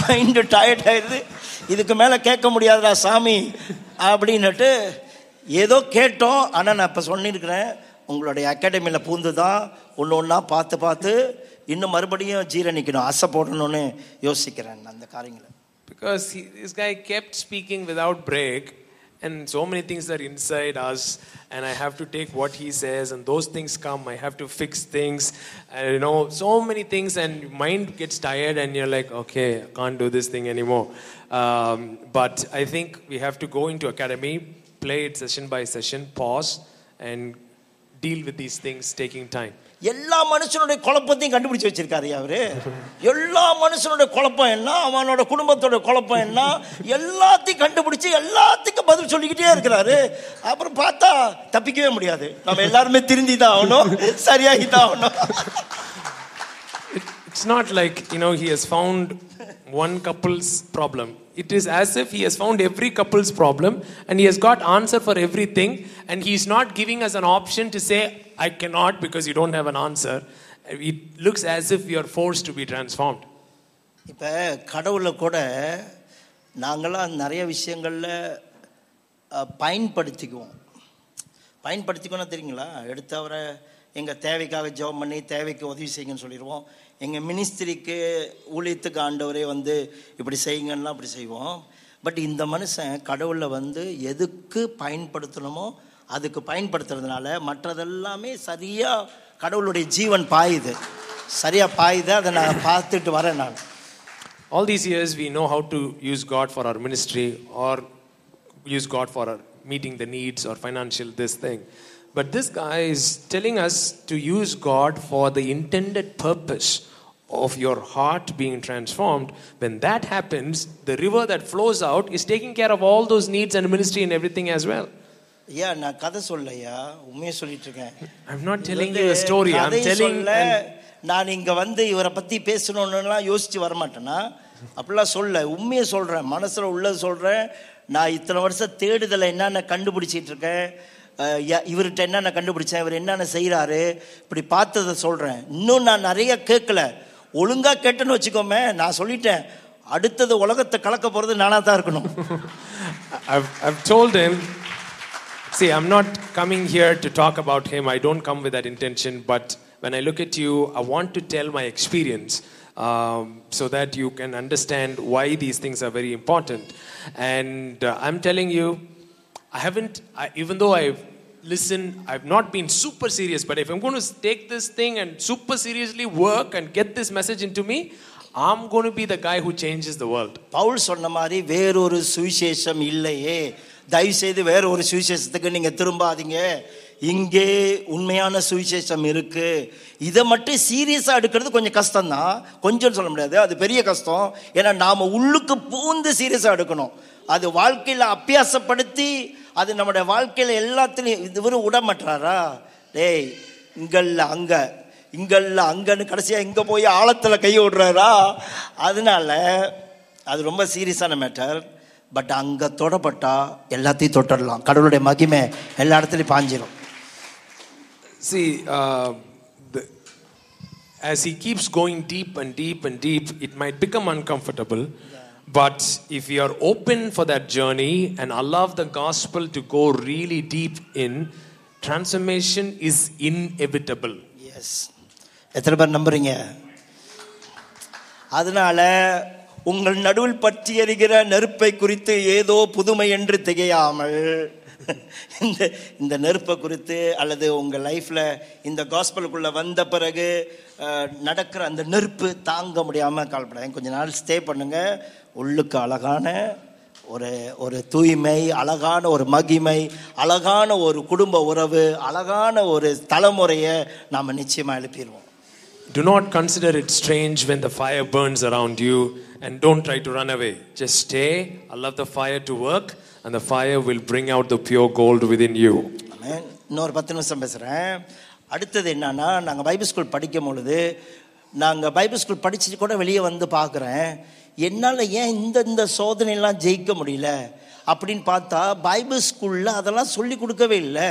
மைண்டு டயர்ட் ஆயிடுது. இதுக்கு மேலே கேட்க முடியாதுடா சாமி அப்படின்னுட்டு ஏதோ கேட்டோம். ஆனால் நான் இப்போ சொல்லியிருக்கிறேன். உங்களுடைய அகாடமியில் பூந்து தான் ஒன்று ஒன்றா பார்த்து பார்த்து இன்னும் மறுபடியும் ஜீரணிக்கணும் ஆசை போடணும்னு யோசிக்கிறேன் நான் அந்த காரியங்களை Because he, this guy kept speaking without break, and so many things are inside us, and I have to take what he says, and those things come. I have to fix things, and you know, so many things, and mind gets tired, and you're like, okay, I can't do this thing anymore. Um, but I think we have to go into academy, play it session by session, pause, and deal with these things, taking time. எல்லா மனுஷனுடைய குழப்பத்தையும் கண்டுபிடிச்சு வச்சிருக்காரு அவரு. எல்லா மனுஷனுடைய குழப்பம் என்ன? அவனோட குடும்பத்தோட குழப்பம் என்ன? எல்லாத்தையும் கண்டுபிடிச்சு எல்லாத்துக்கும் பதில் சொல்லிக்கிட்டே இருக்கிறாரு. அப்புறம் பார்த்தா தப்பிக்கவே முடியாது. நம்ம எல்லாருமே திருந்தி தான் ஆகணும். சரியாகி தான் ஆகணும். It's not like, you know, he has found one couple's problem. It is as if he has found every couple's problem and he has got answer for everything and he's not giving us an option to say, I cannot because you don't have an answer. It looks as if we are forced to be transformed. இப்போ கடவுளை கூட நாங்களாம் நிறைய விஷயங்களில் அஹ், பயன்படுத்திக்குவோம் பயன்படுத்திக்கணும் தெரியுங்களா? எடுத்து அவரை எங்கள் தேவைக்காக ஜெபம் பண்ணி தேவைக்கு உதவி செய்யுங்கன்னு சொல்லிடுவோம். எங்கள் மினிஸ்திரிக்கு ஊழியத்துக்கு ஆண்டவரே வந்து இப்படி செய்யுங்கன்னா அப்படி செய்வோம். பட் இந்த மனுஷன் கடவுளை வந்து எதுக்கு பயன்படுத்தணுமோ அதுக்கு பயன்படுத்துறதுனால மற்றதெல்லாமே சரியாக கடவுளுடைய ஜீவன் பாயுது. சரியாக பாயுது? அதை நான் பார்த்துட்டு வரேன் நான். All these years, we know how to use God for our ministry or use God for our meeting the needs or financial this thing. But this guy is telling us to use God for the intended purpose of your heart being transformed. When that happens, the river that flows out is taking care of all those needs and ministry and everything as well. ஐயா நான் கதை சொல்லலையா உண்மையை சொல்லிட்டு இருக்கேன் I'm not இது telling வந்து you a story. I'm கதை telling. சொல்ல, and- நான் இங்க வந்து இவரை பத்தி பேசணும்னுலாம் யோசிச்சு வரமாட்டேனா அப்படிலாம் சொல்ல உண்மையை சொல்றேன் மனசுல உள்ளது சொல்றேன் நான் இத்தனை வருஷம் தேடுதலை என்னென்ன கண்டுபிடிச்சிட்டு இருக்கேன்? இவர்கிட்ட என்னென்ன கண்டுபிடிச்சேன்? இவர் என்னென்ன செய்கிறாரு இப்படி பார்த்ததை சொல்கிறேன் இன்னும் நான் நிறைய கேட்கல. ஒழுங்காக கேட்டேன்னு வச்சுக்கோமே நான் சொல்லிட்டேன். அடுத்தது உலகத்தை கலக்க போகிறது நானாக தான் இருக்கணும். I've, I've told him, see, I'm not coming here to talk about him. I don't come with that intention. But when I look at you, I want to tell my experience. um, so that you can understand why these things are very important. And uh, I'm telling you, I haven't, I, even though I've listened, I've not been super serious. But if I'm going to take this thing and super seriously work and get this message into me, I'm going to be the guy who changes the world. Pavul சொன்ன மாதிரி வேறொரு சுவிசேஷம் இல்லையே தயவு செய்து வேற ஒரு சுவிசேஷத்துக்கு நீங்க திரும்பாதீங்க இங்கே உண்மையான சுவிசேஷம் இருக்கு. இதை மட்டும் சீரியஸாக எடுக்கிறது கொஞ்சம் கஷ்டம்தான். கொஞ்சம் சொல்ல முடியாது. அது பெரிய கஷ்டம். ஏன்னா நாம் உள்ளுக்கு பூந்து சீரியஸாக எடுக்கணும். அது வாழ்க்கையில் அபியாசப்படுத்தி அது நம்முடைய வாழ்க்கையில் எல்லாத்துலேயும் இதுவரை விடமாட்டாரா டேய் இங்கல்ல அங்கே. இங்கல்ல அங்கன்னு கடைசியாக இங்கே போய் ஆழத்தில் கை விடுறாரா அதனால அது ரொம்ப சீரியஸான மேட்டர் பட் அங்கே தொடப்பட்டால் எல்லாத்தையும் தொட்டடலாம் கடவுளுடைய மகிமை எல்லா இடத்துலையும் பாஞ்சிடும் See, uh, the, as he keeps going deep and deep and deep, it might become uncomfortable. But if you are open for that journey and allow the gospel to go really deep in, transformation is inevitable. S எத்தனை பேர் நம்புறீங்க அதனால உங்கள் நடுவில் பற்றி எறிகிற நெருப்பை குறித்து ஏதோ புதுமை என்று திகையாமல் இந்த இந்த நெருப்பை குறித்து அல்லது உங்கள் லைஃப்பில் இந்த காஸ்பலுக்குள்ளே வந்த பிறகு நடக்கிற அந்த நெருப்பு தாங்க முடியாமல் கால்படாங்க கொஞ்ச நாள் ஸ்டே பண்ணுங்க. உள்ளுக்கு அழகான ஒரு ஒரு தூய்மை அழகான ஒரு மகிமை அழகான ஒரு குடும்ப உறவு அழகான ஒரு தலைமுறையை நாம் நிச்சயமாக எழுப்பிடுவோம். Do not consider it strange when the fire burns around you and don't try to run away. Just stay, allow the fire to work, and the fire will bring out the pure gold within you. இன்னொரு பத்து நிமிஷம் பேசுகிறேன் அடுத்தது என்னன்னா நாங்கள் Bible school படிக்கும் பொழுது நாங்கள் பைபிள் ஸ்கூல் படிச்சுட்டு கூட வெளியே வந்து பார்க்குறேன். என்னால் ஏன் இந்த இந்த சோதனையெல்லாம் ஜெயிக்க முடியல? அப்படின்னு பார்த்தா பைபிள் ஸ்கூலில் அதெல்லாம் சொல்லி கொடுக்கவே இல்லை.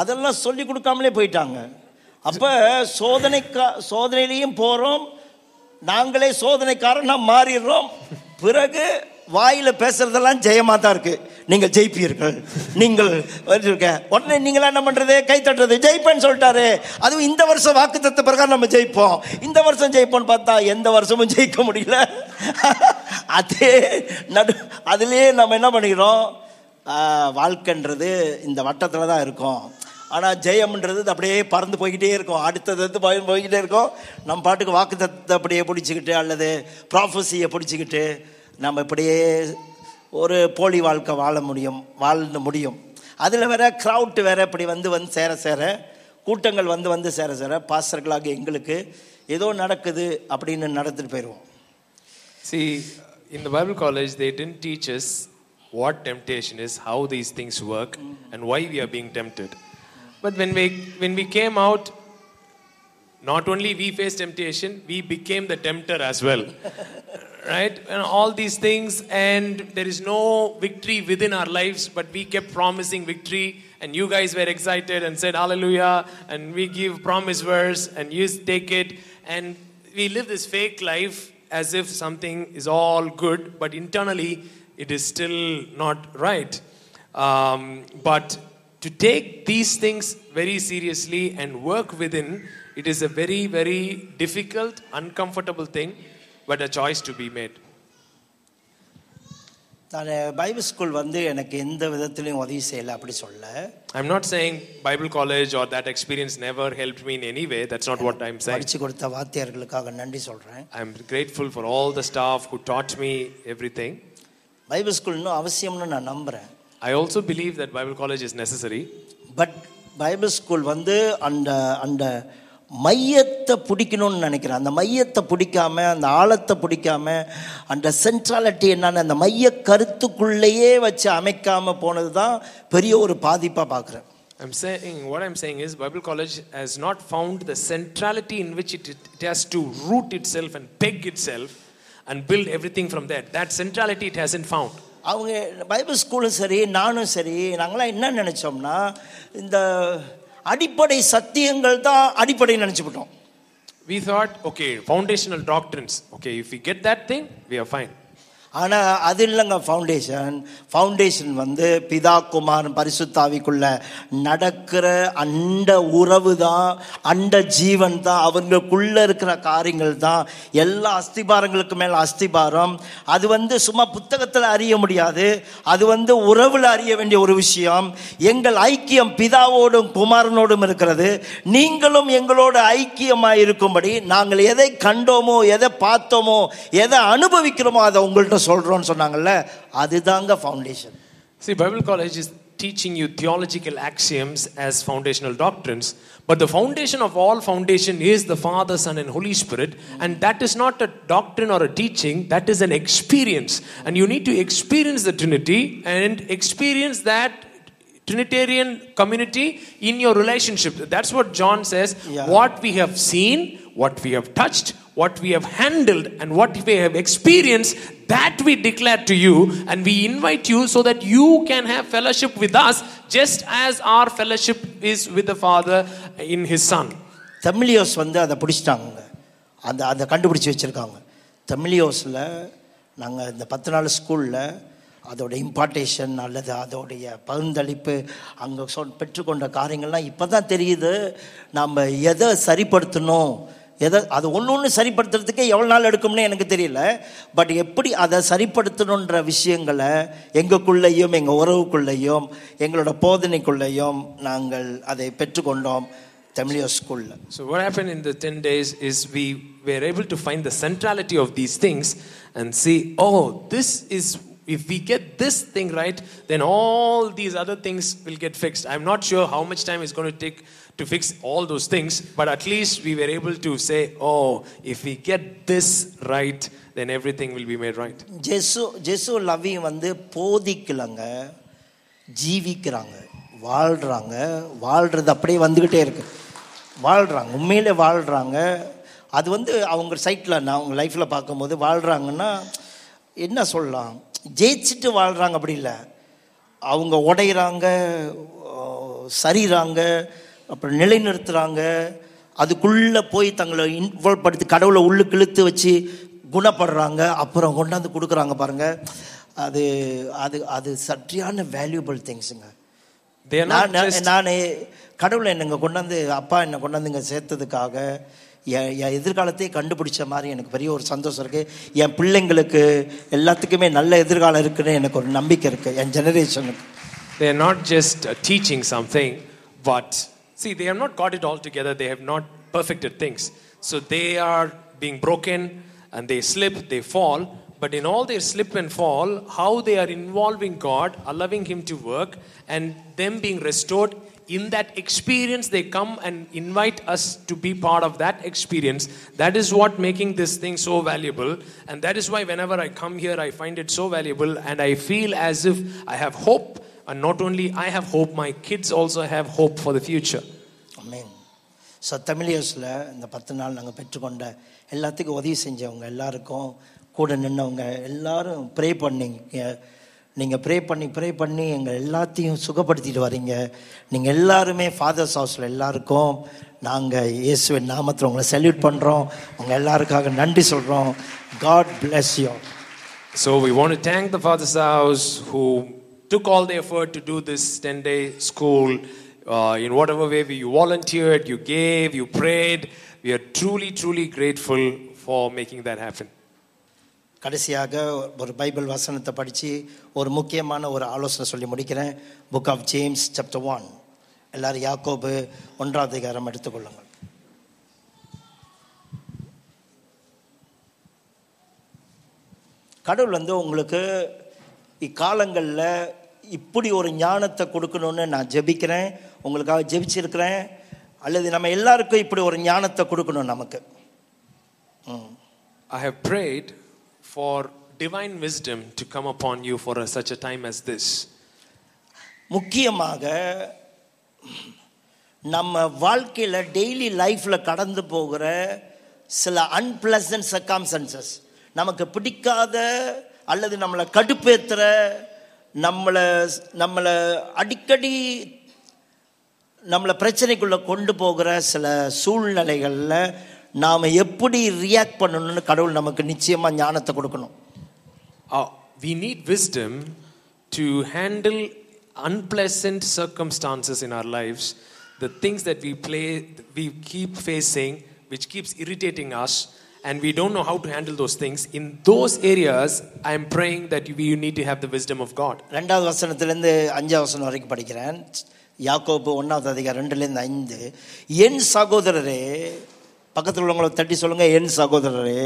அதெல்லாம் சொல்லி கொடுக்காமலே போயிட்டாங்க. அப்போ சோதனைக்கா சோதனையிலையும் போகிறோம் நாங்களே சோதனைக்காரனா மாறிடுறோம். பிறகு வாயில பேசுறதெல்லாம் ஜெயமா தான் இருக்கு. நீங்கள் ஜெயிப்பீர்கள். நீங்கள் வச்சிருக்க உடனே நீங்களாம் என்ன பண்ணுறது கை தட்டுறது. ஜெயிப்பேன்னு சொல்லிட்டாரு. அதுவும் இந்த வருஷம் வாக்கு தத்த பிரகாரம் நம்ம ஜெயிப்போம். இந்த வருஷம் ஜெயிப்போம்னு பார்த்தா எந்த வருஷமும் ஜெயிக்க முடியல. அதே நடு அதுலேயே நம்ம என்ன பண்ணிக்கிறோம்? வாழ்க்கைன்றது இந்த வட்டத்தில் தான் இருக்கும். ஆனால் ஜெயம்ன்றது அப்படியே பறந்து போய்கிட்டே இருக்கும். அடுத்தது வந்து போய்கிட்டே இருக்கும். நம்ம பாட்டுக்கு வாக்கு தத்தை அப்படியே பிடிச்சிக்கிட்டு அல்லது ப்ராஃபஸியை பிடிச்சிக்கிட்டு நம்ம இப்படியே ஒரு போலி வாழ்க்கை வாழ முடியும் வாழ்ந்து முடியும். அதில் வேற க்ரௌட் வேற இப்படி வந்து வந்து சேர சேர கூட்டங்கள் வந்து வந்து சேர சேர பாஸ்டர்களாக எங்களுக்கு ஏதோ நடக்குது அப்படின்னு நடந்துட்டு போயிடுவோம் சி இந்த Bible college they tend teachers what temptation is how these things work and why we are being tempted but when we when we came out not only we face temptation we became the tempter as well right? And all these things, and there is no victory within our lives, but we kept promising victory, and you guys were excited and said hallelujah, and we give promise verse, and you take it, and we live this fake life as if something is all good, but internally it is still not right. Um, but to take these things very seriously and work within, it is a very, very difficult, uncomfortable thing, but a choice to be made. நான் Bible school வந்து எனக்கு எந்த விதத்துலையும் உதவி செய்யலை அப்படி சொல்ல I'm not saying Bible college or that experience never helped me in any way. That's not what I'm saying. படித்து கொடுத்த வாத்தியார்களுக்காக நன்றி சொல்கிறேன் I'm grateful for all the staff who taught me everything. Bible school இன்னும் அவசியம்னு நான் நம்புகிறேன் I also believe that Bible college is necessary. But Bible school வந்து அந்த அந்த மையத்தை பிடிக்கணும்னு நினைக்கிறேன் அந்த மையத்தை பிடிக்காம அந்த ஆழத்தை பிடிக்காம அந்த சென்ட்ராலிட்டி என்னன்னு அந்த மைய கருத்துக்குள்ளேயே வச்சு அமைக்காம போனது தான் பெரிய ஒரு பாதிப்பாக பார்க்குறேன் I'm saying what I'm saying is Bible college has not found the centrality in which it, it has to root itself and peg itself and build everything from there. That centrality it hasn't found. அவங்க Bible ஸ்கூலும் சரி நானும் சரி நாங்களாம் என்ன நினச்சோம்னா இந்த அடிப்படை சத்தியங்கள் தான் அடிப்படை நினைச்சுட்டோம் We thought, okay, foundational doctrines. Okay, if we get that thing, we are fine. ஆனால் அது இல்லைங்க ஃபவுண்டேஷன் ஃபவுண்டேஷன் வந்து பிதா குமாரன் பரிசுத்தாவிக்குள்ள நடக்கிற அண்ட உறவு தான் அண்ட ஜீவன் தான் அவங்களுக்குள்ள இருக்கிற காரியங்கள் தான் எல்லா அஸ்திபாரங்களுக்கு மேலே அஸ்திபாரம். அது வந்து சும்மா புத்தகத்தில் அறிய முடியாது. அது வந்து உறவில் அறிய வேண்டிய ஒரு விஷயம். எங்கள் ஐக்கியம் பிதாவோடும் குமாரனோடும் இருக்கிறது. நீங்களும் எங்களோட ஐக்கியமாக இருக்கும்படி நாங்கள் எதை கண்டோமோ எதை பார்த்தோமோ எதை அனுபவிக்கிறோமோ அதை உங்கள்கிட்ட சொல்கிறோன்னு சொன்னாங்கல்ல அதுதாங்க foundation See, Bible college is teaching you theological axioms as foundational doctrines, but the foundation of all foundation is the Father, Son, and Holy Spirit, and that is not a doctrine or a teaching, that is an experience. And you need to experience the Trinity and experience that Trinitarian community in your relationship. That's what John says. Yeah. What we have seen, what we have touched, what we have handled, and what we have experienced, that we declare to you, and we invite you so that you can have fellowship with us, just as our fellowship is with the Father in His Son. தமிழியோஸ் வந்து அதை பிடிச்சிட்டாங்க அந்த அதை கண்டுபிடிச்சி வச்சுருக்காங்க தமிழியோஸில் நாங்கள் இந்த பத்து நாள் ஸ்கூலில் அதோட இம்பார்ட்டேஷன் அல்லது அதோடைய பகிர்ந்தளிப்பு அங்கே சொல் பெற்றுக்கொண்ட காரியங்கள்லாம் இப்போ தான் தெரியுது நாம் எதை சரிப்படுத்தணும் எதை அது ஒன்று ஒன்று சரிப்படுத்துறதுக்கே எவ்வளோ நாள் எடுக்கும்னு எனக்கு தெரியல பட் எப்படி அதை சரிப்படுத்தணுன்ற விஷயங்களை எங்களுக்குள்ளேயும் எங்கள் உறவுக்குள்ளேயும் எங்களோட போதனைக்குள்ளேயும் நாங்கள் அதை பெற்றுக்கொண்டோம் தமிழியோ ஸ்கூலில் So, what happened in the 10 days is we were able to find the centrality of these things and see, oh, this is, if we get this thing right, then all these other things will get fixed. I'm not sure how much time it's going to take to fix all those things, but at least we were able to say, oh, if we get this right, then everything will be made right. ஜெசு ஜெசு லவி வந்து போதிக்கலங்க ஜீவிக்கிறாங்க வாழ்கிறாங்க வாழ்கிறது அப்படியே வந்துக்கிட்டே இருக்கு. வாழ்கிறாங்க உண்மையிலே வாழ்கிறாங்க அது வந்து அவங்க சைட்டில் நான் அவங்க லைஃப்பில் பார்க்கும்போது வாழ்கிறாங்கன்னா என்ன சொல்லலாம்? ஜெயிச்சுட்டு வாழ்கிறாங்க அப்படி இல்லை. அவங்க உடையிறாங்க சரிகிறாங்க அப்புறம் நிலைநிறுத்துறாங்க. அதுக்குள்ளே போய் தங்களை இன்வால்வ் படுத்தி கடவுளை உள்ளுக்கு இழுத்து வச்சு குணப்படுறாங்க. அப்புறம் கொண்டாந்து கொடுக்குறாங்க பாருங்க. அது அது அது சற்றியான வேல்யூபிள் திங்ஸுங்க நான் நான் கடவுளை என்னங்க கொண்டாந்து அப்பா என்னை கொண்டாந்து இங்கே சேர்த்ததுக்காக என் என் எதிர்காலத்தையே கண்டுபிடிச்ச மாதிரி எனக்கு பெரிய ஒரு சந்தோஷம் இருக்கு. என் பிள்ளைங்களுக்கு எல்லாத்துக்குமே நல்ல எதிர்காலம் இருக்குன்னு எனக்கு ஒரு நம்பிக்கை இருக்கு. என் ஜெனரேஷனுக்கு not just uh, teaching something, but see, they have not got it all together. They have not perfected things. So they are being broken and they slip, they fall. But in all their slip and fall, how they are involving God, allowing Him to work, and them being restored in that experience, they come and invite us to be part of that experience. That is what making this thing so valuable. And that is why whenever I come here, I find it so valuable and I feel as if I have hope. And not only I have hope, my kids also have hope for the future. Mean so தமிழியர்ஸில் இந்த பத்து நாள் நாங்கள் பெற்றுக்கொண்ட எல்லாத்துக்கும் உதவி செஞ்சவங்க எல்லாருக்கும் கூட நின்னவங்க எல்லாரும் ப்ரே பண்ணீங்க நீங்கள் ப்ரே பண்ணி ப்ரே பண்ணி எங்கள் எல்லாத்தையும் சுகப்படுத்திட்டு வரீங்க நீங்கள் எல்லாருமே ஃபாதர்ஸ் ஹவுஸில் எல்லாருக்கும் நாங்கள் இயேசுவின் நாமத்தில் உங்களை சல்யூட் பண்ணுறோம் உங்கள் எல்லாருக்காக நன்றி சொல்கிறோம் God bless you So we want to thank the Father's House who took all the effort to do this 10 day school. Uh, in whatever way we, you volunteered, you gave, you prayed. We are truly, truly grateful for making that happen. கடைசியாக ஒரு Bible வசனத்தை படித்து ஒரு முக்கியமான ஒரு ஆலோசனை சொல்லி முடிக்கிறேன் book of James chapter one எல்லாரும் யாக்கோபு ஒன்றாவது அதிகாரம் எடுத்துக்கொள்ளுங்கள் கடவுள் வந்து உங்களுக்கு இக்காலங்களில் இப்படி ஒரு ஞானத்தை கொடுக்கணும்னு நான் ஜெபிக்கிறேன் உங்களுக்காக ஜெபிச்சிருக்கிறேன் அல்லது நம்ம எல்லாருக்கும் இப்படி ஒரு ஞானத்தை கொடுக்கணும் நமக்கு. ம். I have prayed for divine wisdom to come upon you for a, such a time as this. முக்கியமாக நம்ம வாழ்க்கையில் டெய்லி லைஃப்பில் கடந்து போகிற சில அன்பிளசன்ட் சர்க்காம்சன்சஸ் நமக்கு பிடிக்காத அல்லது நம்மளை கடுப்பேற்றுற நம்மளை நம்மளை அடிக்கடி நம்மளை பிரச்சனைக்குள்ளே கொண்டு போகிற சில சூழ்நிலைகளில் நாம் எப்படி ரியாக்ட் பண்ணணும்னு கடவுள் நமக்கு நிச்சயமாக ஞானத்தை கொடுக்கணும். We need wisdom to handle unpleasant circumstances in our life's the things that we play we keep facing which keeps irritating us and we don't know how to handle those things. In those areas, I am praying that we need to have the wisdom of God. ரெண்டாவது வசனத்திலேருந்து அஞ்சாவது வசனம் வரைக்கும் படிக்கிறேன் யாக்கோபு ஒன்றாவது அதிகாரம் ரெண்டுலேருந்து ஐந்து என் சகோதரரே பக்கத்தில் உள்ளவங்களை தட்டி சொல்லுங்க என் சகோதரரே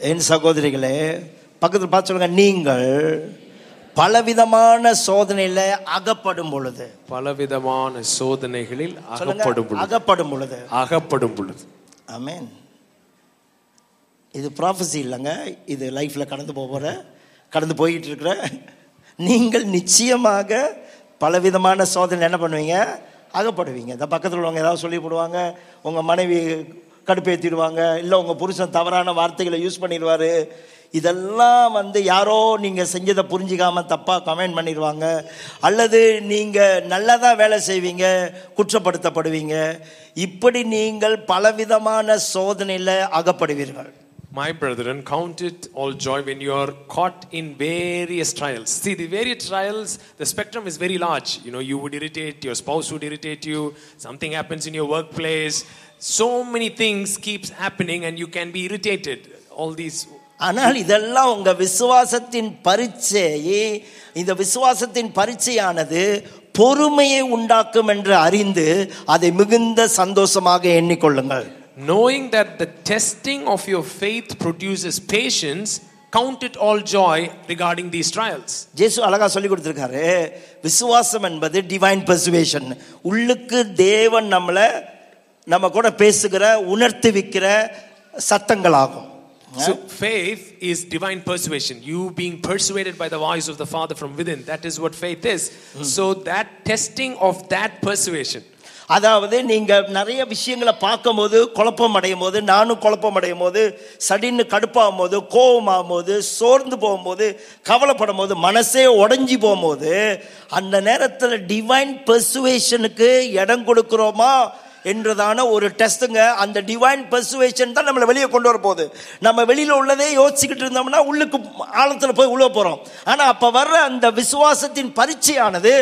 என் சகோதரிகளே பக்கத்தில் பார்த்து சொல்லுங்க நீங்கள் பலவிதமான சோதனையில அகப்படும் பொழுது பலவிதமான சோதனைகளில் சொல்லுங்க அகப்படும் பொழுது அகப்படும் பொழுது அகப்படும் பொழுது ஆமென் இது ப்ராஃபஸி இல்லைங்க. இது லைஃப்பில் கடந்து போகிற கடந்து போய்கிட்டு இருக்கிற. நீங்கள் நிச்சயமாக பலவிதமான சோதனை என்ன பண்ணுவீங்க? அகப்படுவீங்க. இந்த பக்கத்தில் உள்ளவங்க ஏதாவது சொல்லி போடுவாங்க உங்கள் மனைவி கடுப்பேற்றிடுவாங்க இல்லை உங்கள் புருஷன் தவறான வார்த்தைகளை யூஸ் பண்ணிடுவார். இதெல்லாம் வந்து யாரோ நீங்கள் செஞ்சதை புரிஞ்சிக்காமல் தப்பாக கமெண்ட் பண்ணிடுவாங்க. அல்லது நீங்கள் நல்லதாக வேலை செய்வீங்க குற்றப்படுத்தப்படுவீங்க. இப்படி நீங்கள் பலவிதமான சோதனையில் அகப்படுவீர்கள். My brethren, count it all joy when you are caught in various trials. See, the various trials, the spectrum is very large. You know, you would irritate, your spouse would irritate you, something happens in your workplace. So many things keeps happening and you can be irritated. All these ஆனால் இதெல்லாம் உங்க விசுவாசத்தின் பரீட்சை இந்த விசுவாசத்தின் பரீட்சையானது பொறுமையை உண்டாக்கும் என்று அறிந்து அதை மிகுந்த சந்தோஷமாக எண்ணிக்கொள்ளுங்கள் knowing that the testing of your faith produces patience, count it all joy regarding these trials. ஜேசு அழகா சொல்லி கொடுத்துருக்காரு விசுவாசம் என்பது டிவைன் பர்சுவேஷன் உள்ளுக்கு தேவன் நம்மளை நம்ம கூட பேசுகிற உணர்த்துவிக்கிற சத்தங்களாகும் So faith is divine persuasion. You being persuaded by the voice of the Father from within. That is what faith is. So that testing of that persuasion. அதாவது நீங்கள் நிறைய விஷயங்களை பார்க்கும்போது குழப்பம் அடையும் போது நானும் குழப்பம் அடையும் போது சடின்னு கடுப்பாகும் போது கோபமாகும் போது சோர்ந்து போகும்போது கவலைப்படும் போது மனசே உடஞ்சி போகும்போது அந்த நேரத்தில் டிவைன் பெர்சுவேஷனுக்கு இடம் கொடுக்குறோமா? என்றதான ஒரு டெஸ்ட்டுங்க அந்த டிவைன் பெர்சுவேஷன் தான் நம்மளை வெளியே கொண்டு வர போகுது நம்ம வெளியில உள்ளதே யோசிச்சுக்கிட்டு இருந்தோம்னா உள்ளுக்கு ஆழத்துல போய் உள்ள போறோம் ஆனா அப்ப வர்ற அந்த விசுவாசத்தின் பரீட்சையானது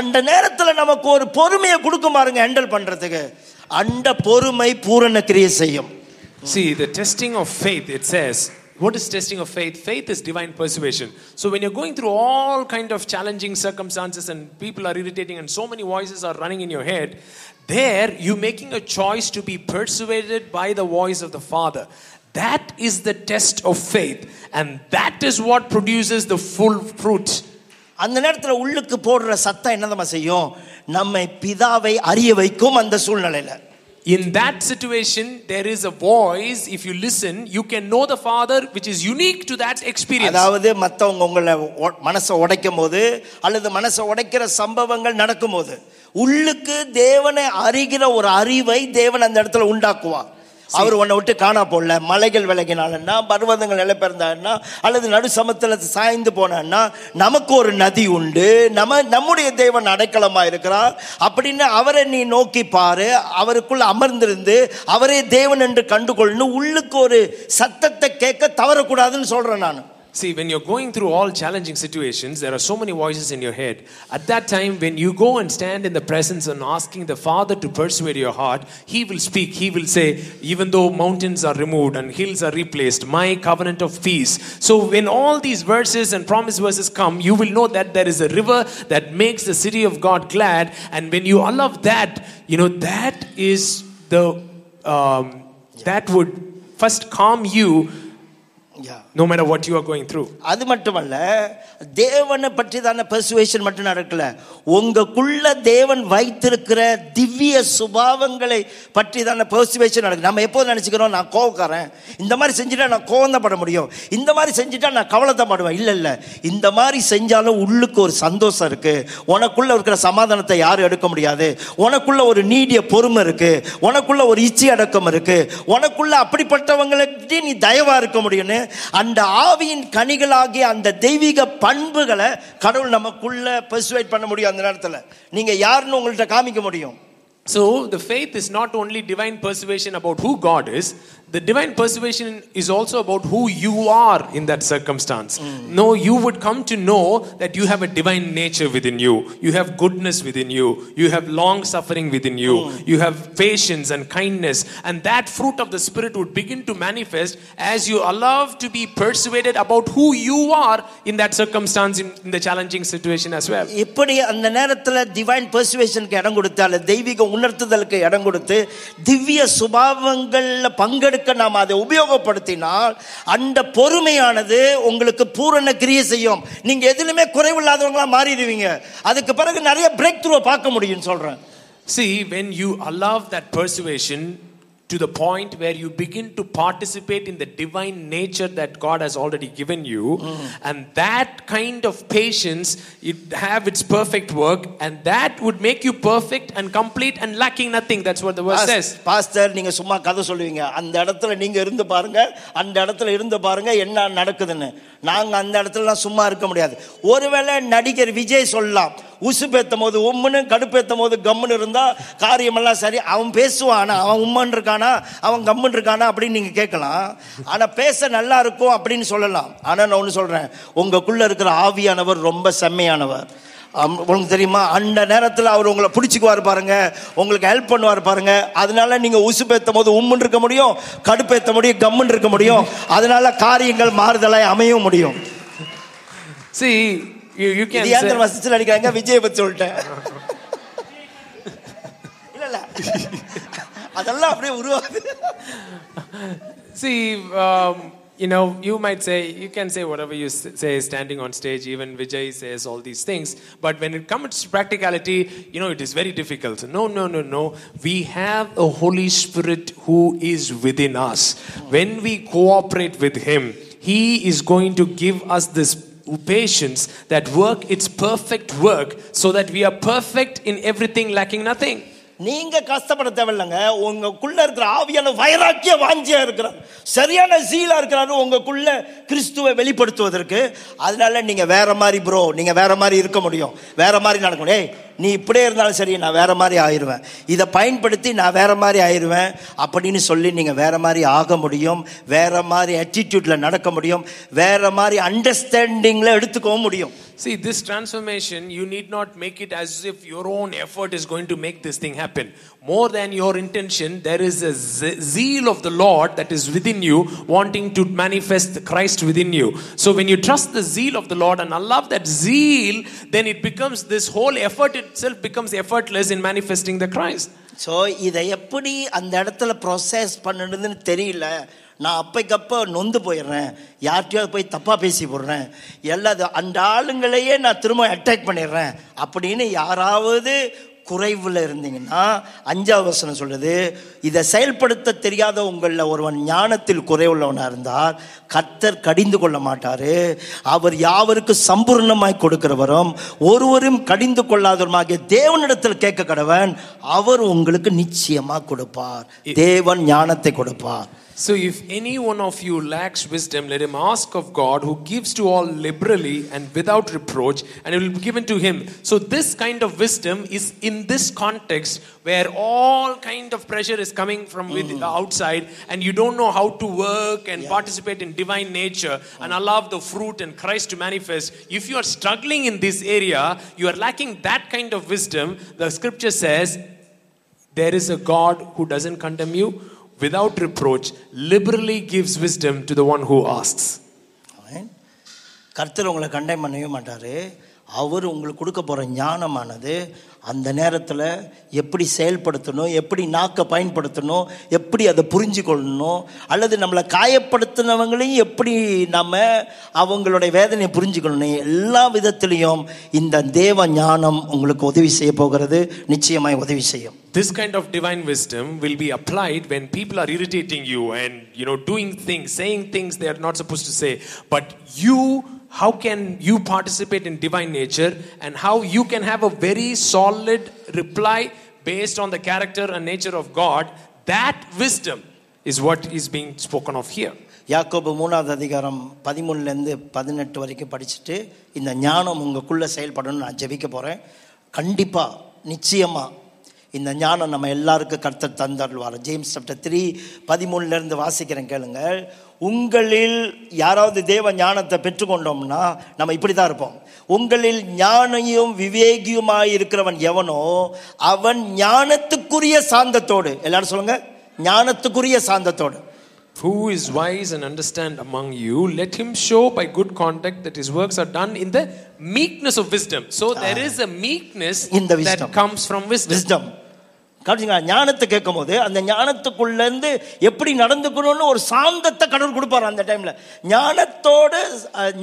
அந்த நேரத்துல நமக்கு ஒரு பொறுமையை கொடுக்கும் பாருங்க ஹேண்டில் பண்றதுக்கு அந்த பொறுமை பூரண கிரியை செய்யும் See, the testing of faith, it says, what is testing of faith? Faith is divine persuasion. So when you're going through all kind of challenging circumstances and people are irritating and so many voices are running in your head, there you're making a choice to be persuaded by the voice of the Father. That is the test of faith. And that is what produces the full fruit. அந்த நேரத்துல உள்ளுக்கு போடுற சத்தம் என்னதமா செய்யும் நம்மை பிதாவை அறிய வைக்கும் அந்த சூழ்நிலையில In that situation, there is a voice. If you listen, you can know the Father, which is unique to that experience. அதாவது மற்றவங்க உங்களை ஒ- மனசை உடைக்கும் போது அல்லது மனசை உடைக்கிற சம்பவங்கள் நடக்கும்போது உள்ளுக்கு தேவனை அறிகிற ஒரு அறிவை தேவன் அந்த இடத்துல உண்டாக்குவார். அவர் உன்னை விட்டு காணா போடல மலைகள் விலகினாலன்னா பர்வதங்கள் நிலைப்பெறந்தான்னா அல்லது நடு சமத்துல சாய்ந்து போனான்னா நமக்கு ஒரு நதி உண்டு. நம்ம நம்முடைய தேவன் அடைக்கலமா இருக்கிறார். அப்படின்னு அவரை நீ நோக்கி பாரு. அவருக்குள்ள அமர்ந்திருந்து அவரே தேவன் என்று கண்டுகொள்ளு உள்ளுக்கு ஒரு சத்தத்தை கேட்க தவறக்கூடாதுன்னு சொல்றேன் நான். See, when you're going through all challenging situations, there are so many voices in your head. At that time, when you go and stand in the presence and asking the Father to persuade your heart, He will speak. He will say, Even though mountains are removed and hills are replaced, my covenant of peace. So, when all these verses and promise verses come, you will know that there is a river that makes the city of God glad. And when you allow that, you know, that is the, um, that would first calm you no madam what you are going through அது மட்டுமல்ல தேவனை பற்றி தானே persuasion மட்டும் நடக்கல. உங்களுக்குள்ள தேவன் வைத்திருக்கிற திவ்ய சுபாவங்களை பற்றி தான பெர்சுவேஷன் நடக்குது. நம்ம எப்போது நினச்சிக்கிறோம்? நான் கோவக்காரன். இந்த மாதிரி செஞ்சுட்டா நான் கோவந்தப்பட முடியும். இந்த மாதிரி செஞ்சுட்டா நான் கவலைத்தப்படுவேன். இல்லை இல்லை. இந்த மாதிரி செஞ்சாலும் உள்ளுக்கு ஒரு சந்தோஷம் இருக்கு. உனக்குள்ள இருக்கிற சமாதானத்தை யாரும் எடுக்க முடியாது. உனக்குள்ள ஒரு நீடிய பொறுமை இருக்கு. உனக்குள்ள ஒரு இச்சி அடக்கம் இருக்குது உனக்குள்ள அப்படிப்பட்டவங்களுக்கு நீ தயவாக இருக்க முடியும்னு அந்த ஆவியின் கனிகளாகிய அந்த தெய்வீக பண்புகளை கடவுள் நமக்குள்ள பெர்சுவேட் பண்ண முடியும் அந்த நேரத்தில். நீங்க யாருன்னு உங்கள்கிட்ட காமிக்க முடியும். So, the faith is not only divine persuasion about who God is, the divine persuasion is also about who you are in that circumstance. No, you would come to know that you have a divine nature within you, you have goodness within you, you have long suffering within you, you have patience and kindness, and that fruit of the Spirit would begin to manifest as you allow to be persuaded about who you are in that circumstance, in, in the challenging situation as well. இப்படி அந்த நேரத்தில் divine பெர்சுவேஷனுக்கு இடம் கொடுத்து அல்லது தெய்வீக உணர்த்துதலுக்கு இடம் கொடுத்து திவ்ய சுபாவங்களில் பங்கெடுக்க இருக்க நாம் அதை உபயோகப்படுத்தினால் அந்த பொறுமையானது உங்களுக்கு பூரண கிரியை செய்யும். நீங்க எதிலுமே குறைவில்லாதவங்களா மாறிடுவீங்க. அதுக்கு பிறகு நிறைய பிரேக் த்ரூ பார்க்க முடியும்னு சொல்றேன். See, when you allow that persuasion to the point where you begin to participate in the divine nature that God has already given you, and that kind of patience, it have its perfect work, and that would make you perfect and complete and lacking nothing. That's what the verse says. Pastor நீங்க சும்மா கதை சொல்லுவீங்க அந்த இடத்துல நீங்க இருந்து பாருங்க அந்த இடத்துல இருந்து பாருங்க என்ன நடக்குதுன்னு நாங்க அந்த இடத்துலலாம் சும்மா இருக்க முடியாது ஒருவேளை நடிகர் விஜய் சொல்லலாம் உசுப்பேத்தும் போது உம்முன்னு கடுப்பேத்தும் போது கம்முன்னு இருந்தால் காரியமெல்லாம் சரி. அவன் பேசுவான்? ஆனால் அவன் உம்மன் இருக்கானா அவன் கம்முன்னு இருக்கானா அப்படின்னு நீங்கள் கேட்கலாம். ஆனால் பேச நல்லா இருக்கும் அப்படின்னு சொல்லலாம். ஆனால் நான் ஒன்று சொல்கிறேன் உங்களுக்குள்ளே இருக்கிற ஆவியானவர் ரொம்ப செம்மையானவர். உங்களுக்கு தெரியுமா? அந்த நேரத்தில் அவர் உங்களை பிடிச்சிக்குவார் பாருங்க. உங்களுக்கு ஹெல்ப் பண்ணுவார் பாருங்க. அதனால நீங்க உசுப்பேத்தும் போது உம்முன்னு இருக்க முடியும் கடுப்பேத்த முடியும் கம்முன்னு இருக்க முடியும். அதனால காரியங்கள் மாறுதலாய் அமையவும் முடியும். See, you, you can இது ஏன் say, தெரியுமா சிஸ்டர் அடிக்கிறாங்க விஜய் பத்தி சொல்லிட்டேன் இல்ல இல்ல அதெல்லாம் அப்படியே உருவாகுது See, um, you know, you might say, you can say whatever you s- say standing on stage, even Vijay says all these things. But when it comes to practicality, you know, it is very difficult. No, no, no, no. We have a Holy Spirit who is within us. When we cooperate with Him, He is going to give us this patience that work its perfect work so that we are perfect in everything, lacking nothing. நீங்க கஷ்டப்பட தேவையில்லைங்க. உங்களுக்குள்ள இருக்கிற ஆவியான வைராக்கிய வாஞ்சியா இருக்கிறார். சரியான சீலா இருக்கிறாரு உங்களுக்குள்ள கிறிஸ்துவை வெளிப்படுத்துவதற்கு. அதனால நீங்க வேற மாதிரி ப்ரோ நீங்க வேற மாதிரி இருக்க முடியும். வேற மாதிரி நடக்கணும். ஏய் நீ இப்படியே இருந்தாலும் சரி நான் வேற மாதிரி ஆயிடுவேன் இதை பயன்படுத்தி நான் வேற மாதிரி ஆயிடுவேன் அப்படின்னு சொல்லி நீங்கள் வேற மாதிரி ஆக முடியும் வேற மாதிரி attitudeல நடக்க முடியும் வேற மாதிரி அண்டர்ஸ்டாண்டிங்ல எடுத்துக்கவும் முடியும் See, this transformation, you need not make it as if your own effort is going to make this thing happen. More than your intention, there is a ze- zeal of the Lord that is within you, wanting to manifest Christ within you. So, when you trust the zeal of the Lord and allow that zeal, then it becomes this whole effort itself becomes effortless in manifesting the Christ. So இதை எப்படி அந்த இடத்துல process பண்ணுறதுன்னு தெரியல நான் அப்பைக்கப்போ நொந்து போயிடுறேன் யார்கிட்டயாவது போய் தப்பாக பேசி போடுறேன் எல்லா அந்த ஆளுங்களையே நான் திரும்ப அட்டாக் பண்ணிடுறேன் அப்படின்னு யாராவது குறைவில் இருந்தீங்கன்னா அஞ்சாவது வசனம் சொல்லுது இதை செயல்படுத்த தெரியாத உங்களில் ஒருவன் ஞானத்தில் குறைவுள்ளவனாக இருந்தால் கர்த்தர் கடிந்து கொள்ள மாட்டாரு. அவர் யாவருக்கு சம்பூர்ணமாய் கொடுக்கிறவரும் ஒருவரும் கடிந்து கொள்ளாதவருமாகிய தேவனிடத்தில் கேட்க கடவன் அவர் உங்களுக்கு நிச்சயமா கொடுப்பார். தேவன் ஞானத்தை கொடுப்பார். So, if any one of you lacks wisdom, let him ask of God, who gives to all liberally and without reproach, and it will be given to him. So, this kind of wisdom is in this context where all kind of pressure is coming from with mm-hmm. outside, and you don't know how to work and participate in divine nature and allow the fruit and Christ to manifest. If you are struggling in this area, you are lacking that kind of wisdom. The scripture says, there is a God who doesn't condemn you without reproach, liberally gives wisdom to the one who asks. ஆமென். கர்த்தர் உங்களை contain பண்ணவே மாட்டாரு அவர் உங்களுக்கு கொடுக்க போகிற ஞானமானது அந்த நேரத்தில் எப்படி செயல்படுத்தணும் எப்படி நாக்கை பயன்படுத்தணும் எப்படி அதை புரிஞ்சு கொள்ளணும் அல்லது நம்மளை காயப்படுத்தினவங்களையும் எப்படி நம்ம அவங்களுடைய வேதனையை புரிஞ்சுக்கணும் எல்லா விதத்திலையும் இந்த தேவ ஞானம் உங்களுக்கு உதவி செய்ய போகிறது நிச்சயமாய் உதவி செய்யும் This kind of divine wisdom will be applied when people are irritating you and you know doing things, saying things they are not supposed to say. But you, how can you participate in divine nature and how you can have a very solid reply based on the character and nature of God? That wisdom is what is being spoken of here. யாக்கோபு மூணாவது அதிகாரம் பதிமூணுலேருந்து பதினெட்டு வரைக்கும் படிச்சுட்டு இந்த ஞானம் உங்களுக்குள்ளே செயல்படணும்னு நான் ஜெபிக்க போகிறேன் கண்டிப்பாக நிச்சயமாக இந்த ஞானம் நம்ம எல்லாருக்கும் கர்த்தர் தந்தருள்வார் ஜேம்ஸ் சாப்டர் த்ரீ பதிமூணுலேருந்து வாசிக்கிறேன் கேளுங்கள் உங்களில் யாராவது தேவ ஞானத்தை பெற்றுக்கொண்டோம்னா நம்ம இப்படி தான் இருப்போம் உங்களில் ஞானியும் விவேகியுமாய் இருக்கிறவன் எவனோ அவன் ஞானத்துக்குரிய சாந்தத்தோடு எல்லாரும் சொல்லுங்க ஞானத்துக்குரிய சாந்தத்தோடு Who is wise and understand among you, let him show by good conduct that his works are done in the meekness of wisdom. So there is a meekness In the that wisdom. comes from wisdom. Wisdom கவனிச்சுங்களா ஞானத்தை கேட்கும் போது அந்த ஞானத்துக்குள்ளேருந்து எப்படி நடந்துக்கணும்னு ஒரு சாந்தத்தை கடவுள் கொடுப்பார் அந்த டைமில். ஞானத்தோடு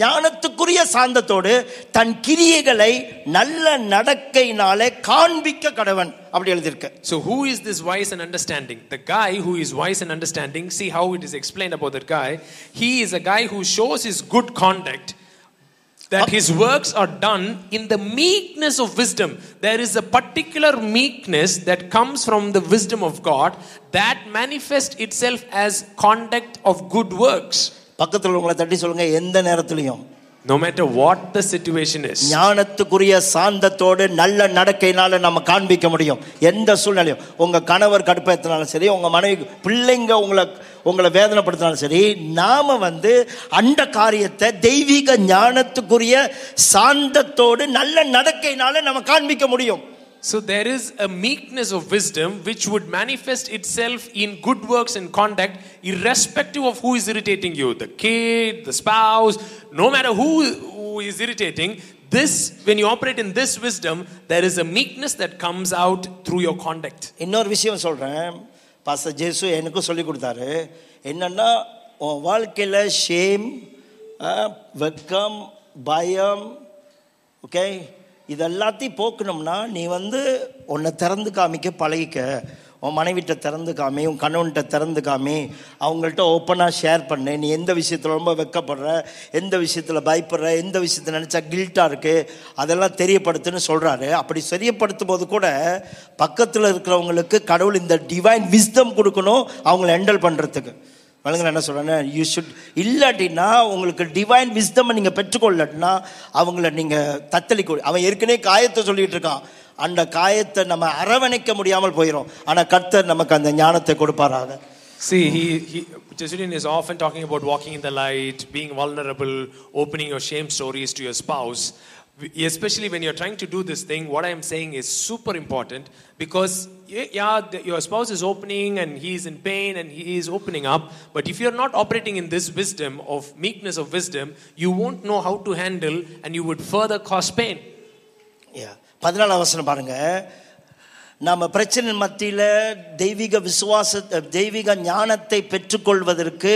ஞானத்துக்குரிய சாந்தத்தோடு தன் கிரியைகளை நல்ல நடக்கையினாலே காண்பிக்க கடவன். அப்படி எழுதியிருக்கு. So who is this wise and understanding the guy who is wise and understanding see how it is explain about guy he is a guy who shows is good contact that his works are done in the meekness of wisdom. There is a particular meekness that comes from the wisdom of God that manifests itself as conduct of good works. பக்கத்தில் உங்களை தட்டி சொல்லுங்க எந்த நேரத்திலையும் no matter what the situation is ஞானத்துக்குரிய சாந்தத்தோடு நல்ல நடக்கையினால நம்ம காண்பிக்க முடியும். எந்த சூழ்நிலையும். உங்க கணவர் கடுப்பேற்றினாலும் சரி உங்க மனைவி பிள்ளைங்க உங்களை உங்களை வேதனைப்படுத்தினாலும் சரி நாம வந்து அந்த காரியத்தை தெய்வீக ஞானத்துக்குரிய சாந்தத்தோடு நல்ல நடக்கையினால நம்ம காண்பிக்க முடியும். So there is a meekness of wisdom which would manifest itself in good works and conduct, irrespective of who is irritating you the kid, the spouse, no matter who, who is irritating. This, when you operate in this wisdom, there is a meekness that comes out through your conduct. இன்னொரு விஷயம் சொல்றேன் pastor ஜேசு எனக்கும் சொல்லி கொடுத்தாரு என்னன்னா உன் வாழ்க்கையில shame வெக்கம் பயம் ஓகே இது எல்லாத்தையும் போக்கணும்னா நீ வந்து உன்னை திறந்து காமிக்க பழகிக்க. உன் மனைவிட்ட திறந்து காமி உன் கணவன்கிட்ட திறந்து காமி அவங்கள்ட்ட ஓப்பனாக ஷேர் பண்ணு. நீ எந்த விஷயத்தில் ரொம்ப வெக்கப்படுற எந்த விஷயத்தில் பயப்படுற எந்த விஷயத்தை நினச்சா கில்ட்டாக இருக்குது அதெல்லாம் தெரியப்படுத்துன்னு சொல்கிறாரு அப்படி தெரியப்படுத்தும் போது கூட பக்கத்தில் இருக்கிறவங்களுக்கு கடவுள் இந்த டிவைன் விஸ்டம் கொடுக்கணும் அவங்கள ஹேண்டில் பண்ணுறதுக்கு வழங்க என்ன சொல்கிறேன் யூ ஷுட் இல்லாட்டினா உங்களுக்கு டிவைன் விஸ்டம் நீங்கள் பெற்றுக்கொள்ளட்டினா அவங்கள நீங்கள் தத்தளிக்க அவன் ஏற்கனவே காயத்தை சொல்லிட்டு இருக்கான் அந்த காயத்தை நம்ம அரவணைக்க முடியாமல் போயிடும் ஆனால் கர்த்தர் நமக்கு அந்த ஞானத்தை கொடுப்பாராக See, he, he, Jesudian is often talking about walking in the light, being vulnerable, opening your shame stories to your spouse. Especially when you're trying to do this thing, what I am saying is super important because, yeah, yeah, the- your spouse is opening and he is in pain and he is opening up. But if you're not operating in this wisdom of meekness of wisdom, you won't know how to handle and you would further cause pain. Yeah. பதினாலாம் வசனம் பாருங்க நம்ம பிரச்சனை மத்தியில் தெய்வீக விசுவாச தெய்வீக ஞானத்தை பெற்றுக்கொள்வதற்கு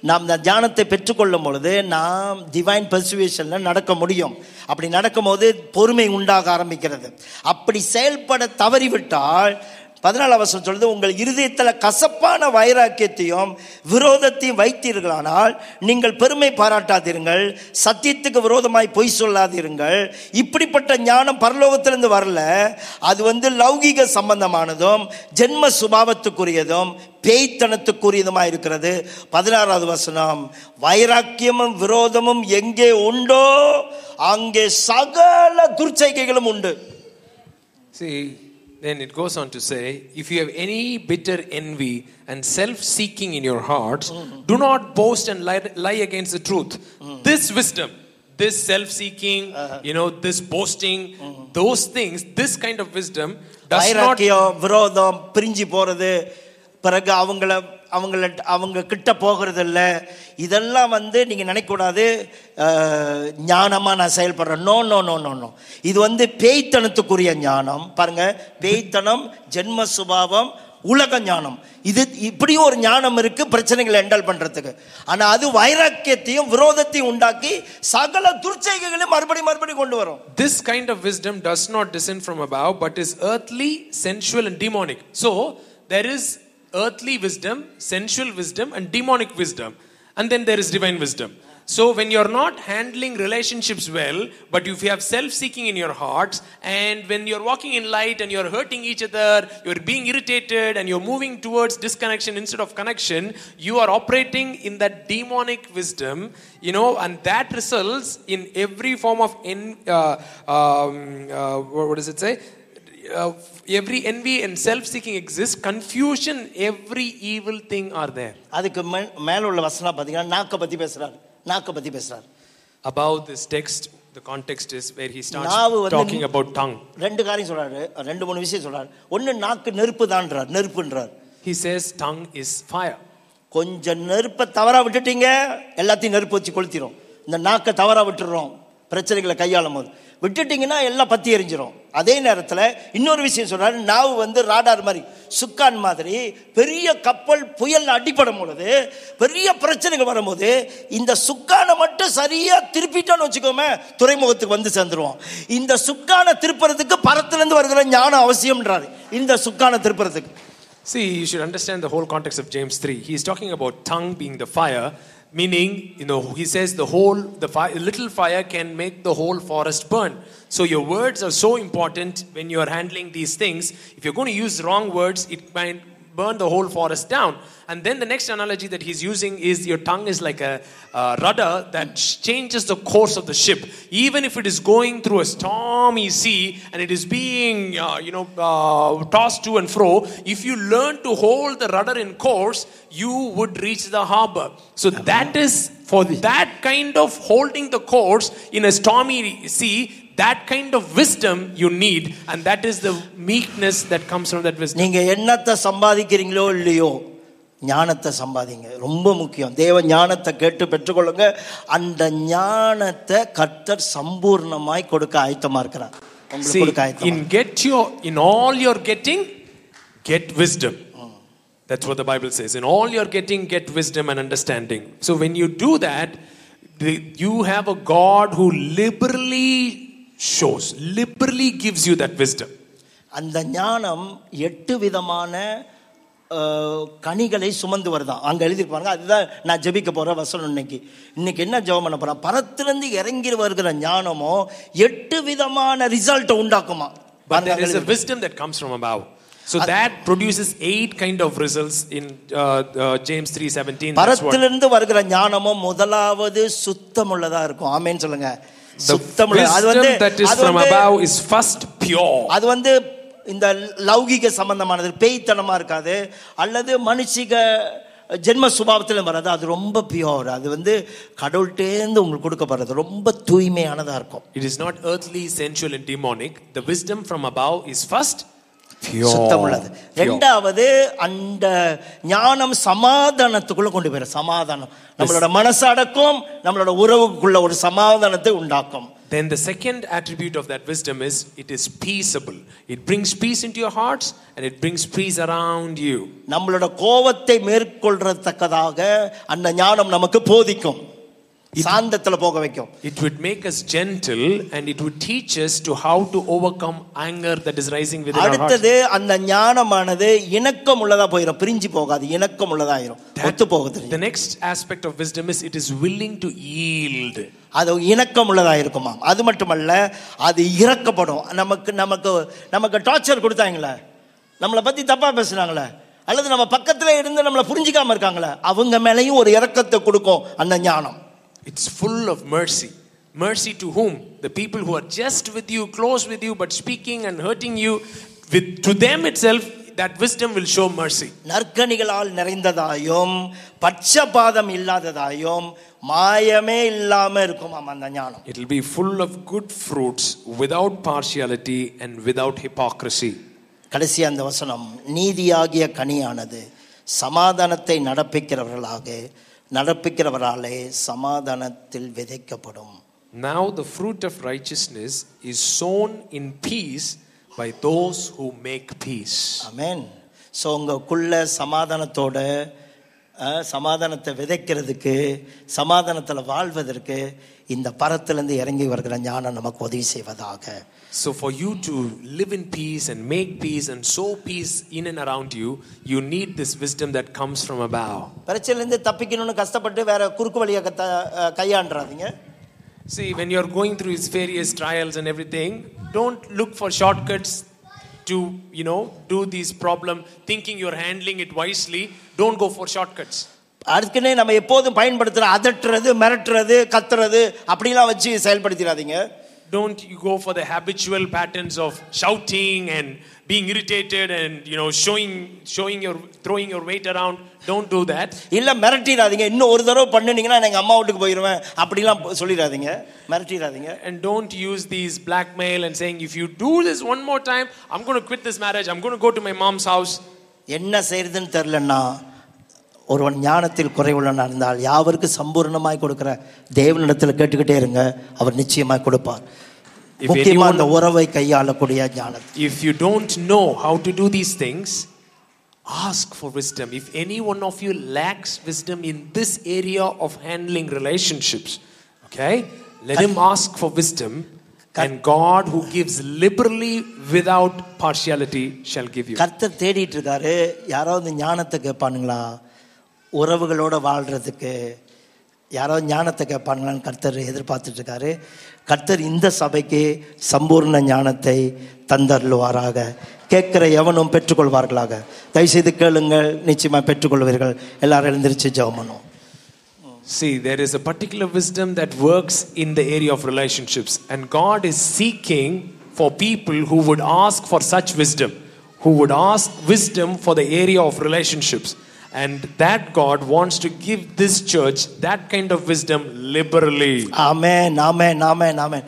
நாம் இந்த ஞானத்தை பெற்றுக்கொள்ளும் பொழுது நாம் டிவைன் பர்சுவேஷனில் நடக்க முடியும். அப்படி நடக்கும்போது பொறுமை உண்டாக ஆரம்பிக்கிறது. அப்படி செயல்பட தவறிவிட்டால் பதினாலாம் வசனம் சொல்லுது உங்கள் இருதயத்தில் கசப்பான வைராக்கியத்தையும் விரோதத்தையும் வைத்தீர்களானால் நீங்கள் பெருமை பாராட்டாதீர்கள் சத்தியத்துக்கு விரோதமாய் பொய் சொல்லாதீர்கள் இப்படிப்பட்ட ஞானம் பரலோகத்திலிருந்து வரல. அது வந்து லௌகிக சம்பந்தமானதும் ஜென்ம சுபாவத்துக்குரியதும் பேய்த்தனத்துக்குரியதுமாக இருக்கிறது. பதினாறாவது வசனம் வைராக்கியமும் விரோதமும் எங்கே உண்டோ அங்கே சகல துர்ச்சைகைகளும் உண்டு. See, then it goes on to say, if you have any bitter envy and self seeking in your hearts, do not boast and lie, lie against the truth. This wisdom, this self seeking, you know, this boasting, those things, this kind of wisdom does not. வைராக்கியம் விரோதம் பிரிஞ்சு போறது பிறகு அவங்கள அவங்கள அவங்க கிட்ட போகிறதில்ல. இதெல்லாம் வந்து நீங்கள் நினைக்கக்கூடாது. ஞானமாக நான் செயல்படுறேன். No no no no no இது வந்து பேய்த்தனத்துக்குரிய ஞானம். பாருங்கள் பேய்த்தனம் ஜென்ம சுபாவம் உலக ஞானம். இது இப்படியும் ஒரு ஞானம் இருக்குது பிரச்சனைகளை ஹேண்டல் பண்ணுறதுக்கு ஆனால் அது வைராக்கியத்தையும் விரோதத்தையும் உண்டாக்கி சகல துர்ச்செய்கைகளையும் மறுபடியும் மறுபடியும் கொண்டு வரும். This kind of wisdom does not descend from above but is earthly sensual and demonic so there is earthly wisdom, sensual wisdom, and demonic wisdom. And then there is divine wisdom. So, when you're not handling relationships well, but if you have self seeking in your hearts, and when you're walking in light and you're hurting each other, you're being irritated, and you're moving towards disconnection instead of connection, you are operating in that demonic wisdom, you know, and that results in every form of in, uh, um, uh, what does it say? Uh, every envy and self-seeking exists. Confusion, every evil thing are there. அதுக்கு மேல உள்ள வசனம் பாத்தீங்கன்னா நாக்க பத்தி பேசுறாரு நாக்க பத்தி பேசுறாரு About this text, the context is where he starts talking about tongue. ரெண்டு காரியம் சொல்றாரு ரெண்டு மூணு விஷயம் சொல்றாரு ஒண்ணு நாக்கு நெருப்பு தான்றார் நெருப்புன்றார் He says tongue is fire. கொஞ்சம் நெருப்பை தவறா விட்டுட்டீங்க எல்லாத்தையும் நெருப்பு வச்சு கொளுத்திரும் இந்த நாக்கை தவறா விட்டுறோம் பிரச்சனைகளை கையாளும் போது விட்டுட்டீங்கன்னா எல்லாம் பத்தி எரிஞ்சிரும் அதே நேரத்தில் இன்னொரு விஷயம் சொன்னார் நாவு வந்து ராடார் மாதிரி சுக்கான் மாதிரி பெரிய கப்பல் புயல் அடிப்படும் பொழுது பெரிய பிரச்சனைகள் வரும்போது இந்த சுக்கானை மட்டும் சரியாக திருப்பிட்டோன்னு வச்சுக்கோமே துறைமுகத்துக்கு வந்து சேர்ந்துருவோம் இந்த சுக்கானை திருப்புறதுக்கு பரத்துலேருந்து வருகிற ஞானம் அவசியம்ன்றாரு இந்த சுக்கானை திருப்புறதுக்கு See, you should understand the whole context of James 3. He's talking about tongue being the fire, meaning, you know, he says the whole, the fire, little fire can make the whole forest burn. So your words are so important when you are handling these things. If you're going to use wrong words, it might burn the whole forest down. And then the next analogy that he's using is your tongue is like a, uh rudder that changes the course of the ship. Even if it is going through a stormy sea and it is being, uh, you know, uh, tossed to and fro, if you learn to hold the rudder in course, you would reach the harbor. So that is for that kind of holding the course in a stormy sea That kind of wisdom you need, and that is the meekness that comes from that wisdom. நீங்க என்னத்தை சம்பாதிக்கிறீங்களோ இல்லையோ ஞானத்தை சம்பாதிங்க ரொம்ப முக்கியம் தேவ ஞானத்தை கேட்டு பெற்றுக்கொள்ளுங்க அந்த ஞானத்தை கர்த்தர் சம்பூர்ணமாய் கொடுக்க ஆயத்தமா இருக்கிறார் உங்களுக்கு See, கொடுக்க ஆயத்தமா in get your in all you're getting, get wisdom. That's what the Bible says. In all you're getting, get wisdom and understanding. So when you do that, the, you have a God who liberally shows, liberally gives you that wisdom. அந்த ஞானம் எட்டு விதமான கனிகளை சுமந்து வருதான் அங்க எழுதிருப்பாங்க அதுதான் நான் ஜெபிக்க போற வசனம் இன்னைக்கு. இன்னைக்கு என்ன ஜெபம் பண்ண போறேன் பரத்திலிருந்து இறங்கி வருகிற ஞானமோ எட்டு விதமான ரிசல்ட்டை உண்டாக்குமா? But there is a wisdom that comes from above. So that produces eight kind of results in uh, uh, James 3:17. That's what பரத்திலிருந்து வருகிற ஞானமும் முதலாவது சுத்தமுள்ளதா இருக்கும். ஆமேன்னு சொல்லுங்க. சுத்தமுள்ள அது வந்து that is அது from above is first pure. அது வந்து இந்த லௌகிக சம்பந்தமானது பேய்த்தனமா இருக்காது. அல்லது மனுஷிக ஜென்ம சுபாவத்தில் வராது. அது ரொம்ப பியோர் அது வந்து கடவுள்கிட்டேருந்து உங்களுக்கு கொடுக்கப்படுறது. ரொம்ப தூய்மையானதா இருக்கும். It is not earthly, sensual, and demonic. The wisdom from above is first சுத்தமுள்ளது Pure. ரெண்டாவது அந்த ஞானம் சமாதானத்துக்குள்ள கொண்டு போயிடும் சமாதானம் நம்மளோட மனசடக்கம் நம்மளோட உறவுக்குள்ள ஒரு சமாதானத்தை உண்டாக்கும் Then the second attribute of that wisdom is it is peaceable. It brings peace into your hearts and it brings peace around you. நம்மளோட கோபத்தை மேற்கொள்றதுக்கதாக அந்த ஞானம் நமக்கு போதிக்கும் சாந்தத்துல போக வைக்கும் It would make us gentle and it would teach us to how to overcome anger that is rising within our hearts. அடுத்தது அந்த ஞானமானது இணக்கம் உள்ளதா போயிடும் பிரிஞ்சு போகாது இணக்கம் உள்ளதாயிரும் ஒத்து போகுது The next aspect of wisdom is it is willing to yield. அது இணக்கம் உள்ளதா இருக்குமாம் அது மட்டுமல்ல அது இறக்கப்படும் நமக்கு நமக்கு நமக்கு டார்ச்சர் கொடுத்தாங்களே நம்மளை பத்தி தப்பா பேசுனாங்களே அல்லது நம்ம பக்கத்துல இருந்து நம்மளை புரிஞ்சுக்காம இருக்காங்களே அவங்க மேலேயும் ஒரு இறக்கத்தை கொடுக்கும் அந்த ஞானம் It's full of mercy. Mercy to whom? The people who are just with you, close with you, but speaking and hurting you. With, to them itself, that wisdom will show mercy. நற்கனிகளால் நிறைந்ததாயும் பட்சபாதம் இல்லாததாயும் மாயமே இல்லாம இருக்குமாம் அந்த ஞானம் It will be full of good fruits without partiality and without hypocrisy. கடைசி அந்த வசனம் நீதியாகிய கனியானது சமாதானத்தை நடப்பிக்கிறவர்களாக நடப்பிக்கிறவராலே சமாதானத்தில் விதைக்கப்படும் Now the fruit of righteousness is sown in peace by those who make peace. Amen so உங்களுக்குள்ள சமாதானத்தோட சமாதானத்தை விதைக்கிறதுக்கு சமாதானத்தில் வாழ்வதற்கு இந்த பரத்திலிருந்து இறங்கி வருகிற ஞானம் நமக்கு உதவி செய்வதாக So for you to live in peace and make peace and sow peace in and around you, you need this wisdom that comes from above. பிரச்சனையிலேருந்து தப்பிக்கணும்னு கஷ்டப்பட்டு வேற குறுக்கு வழியை கையாண்டுறாதீங்க See, when you're going through these various trials and everything, don't look for shortcuts to, you know, do these problem thinking you're handling it wisely. Don't go for shortcuts. அதுக்குன்னே நம்ம எப்போதும் பயன்படுத்துகிற அதட்டுறது மிரட்டுறது கத்துறது அப்படிலாம் வச்சு செயல்படுத்திடாதீங்க Don't you go for the habitual patterns of shouting and being irritated and you know showing showing your throwing your weight around. Don't do that. இல்ல மிரட்டிடாதீங்க இன்னும் ஒரு தடவை பண்ணுனீங்கன்னா நான் எங்க அம்மா வீட்டுக்கு போயிடுவேன் அப்படிலாம் சொல்லிடாதீங்க மிரட்டிடாதீங்க And don't use these blackmail and saying, if you do this one more time, I'm going to quit this marriage. I'm going to go to my mom's house. என்ன செய்யறதுன்னு தெரிலன்னா ஒருவன் ஞானத்தில் குறைவுள்ளனாக இருந்தால் யாவருக்கு சம்பூர்ணமாய் கொடுக்குற தேவனிடத்தில் கேட்டுக்கிட்டே இருங்க அவர் நிச்சயமாக கொடுப்பார். முக்கியமாக அந்த உறவை கையாளக்கூடிய ஞானம். If you don't know how to do these things ask for wisdom if any one of you lacks wisdom in this area of handling relationships okay let him ask for wisdom and God who gives liberally without partiality shall give you கர்த்தர் தேடிட்டு இருக்காரு யாராவது ஞானத்தை கேட்பானுங்களா? உறவுகளோடு வாழ்கிறதுக்கு யாரோ ஞானத்தை கேட்பாங்களான்னு கர்த்தர் எதிர்பார்த்துட்டு இருக்காரு கர்த்தர் இந்த சபைக்கு சம்பூர்ண ஞானத்தை தந்தருள்வாராக கேட்குற எவனும் பெற்றுக்கொள்வார்களாக தயவுசெய்து கேளுங்கள் நிச்சயமாக பெற்றுக்கொள்வீர்கள் எல்லாரும் எழுந்திரிச்சு ஜெபம் See, there is a particular wisdom that works in the area of relationships, and God is seeking for people who would ask for such wisdom, who would ask wisdom for the area of relationships. And that God wants to give this church that kind of wisdom liberally. Amen, amen, amen, amen.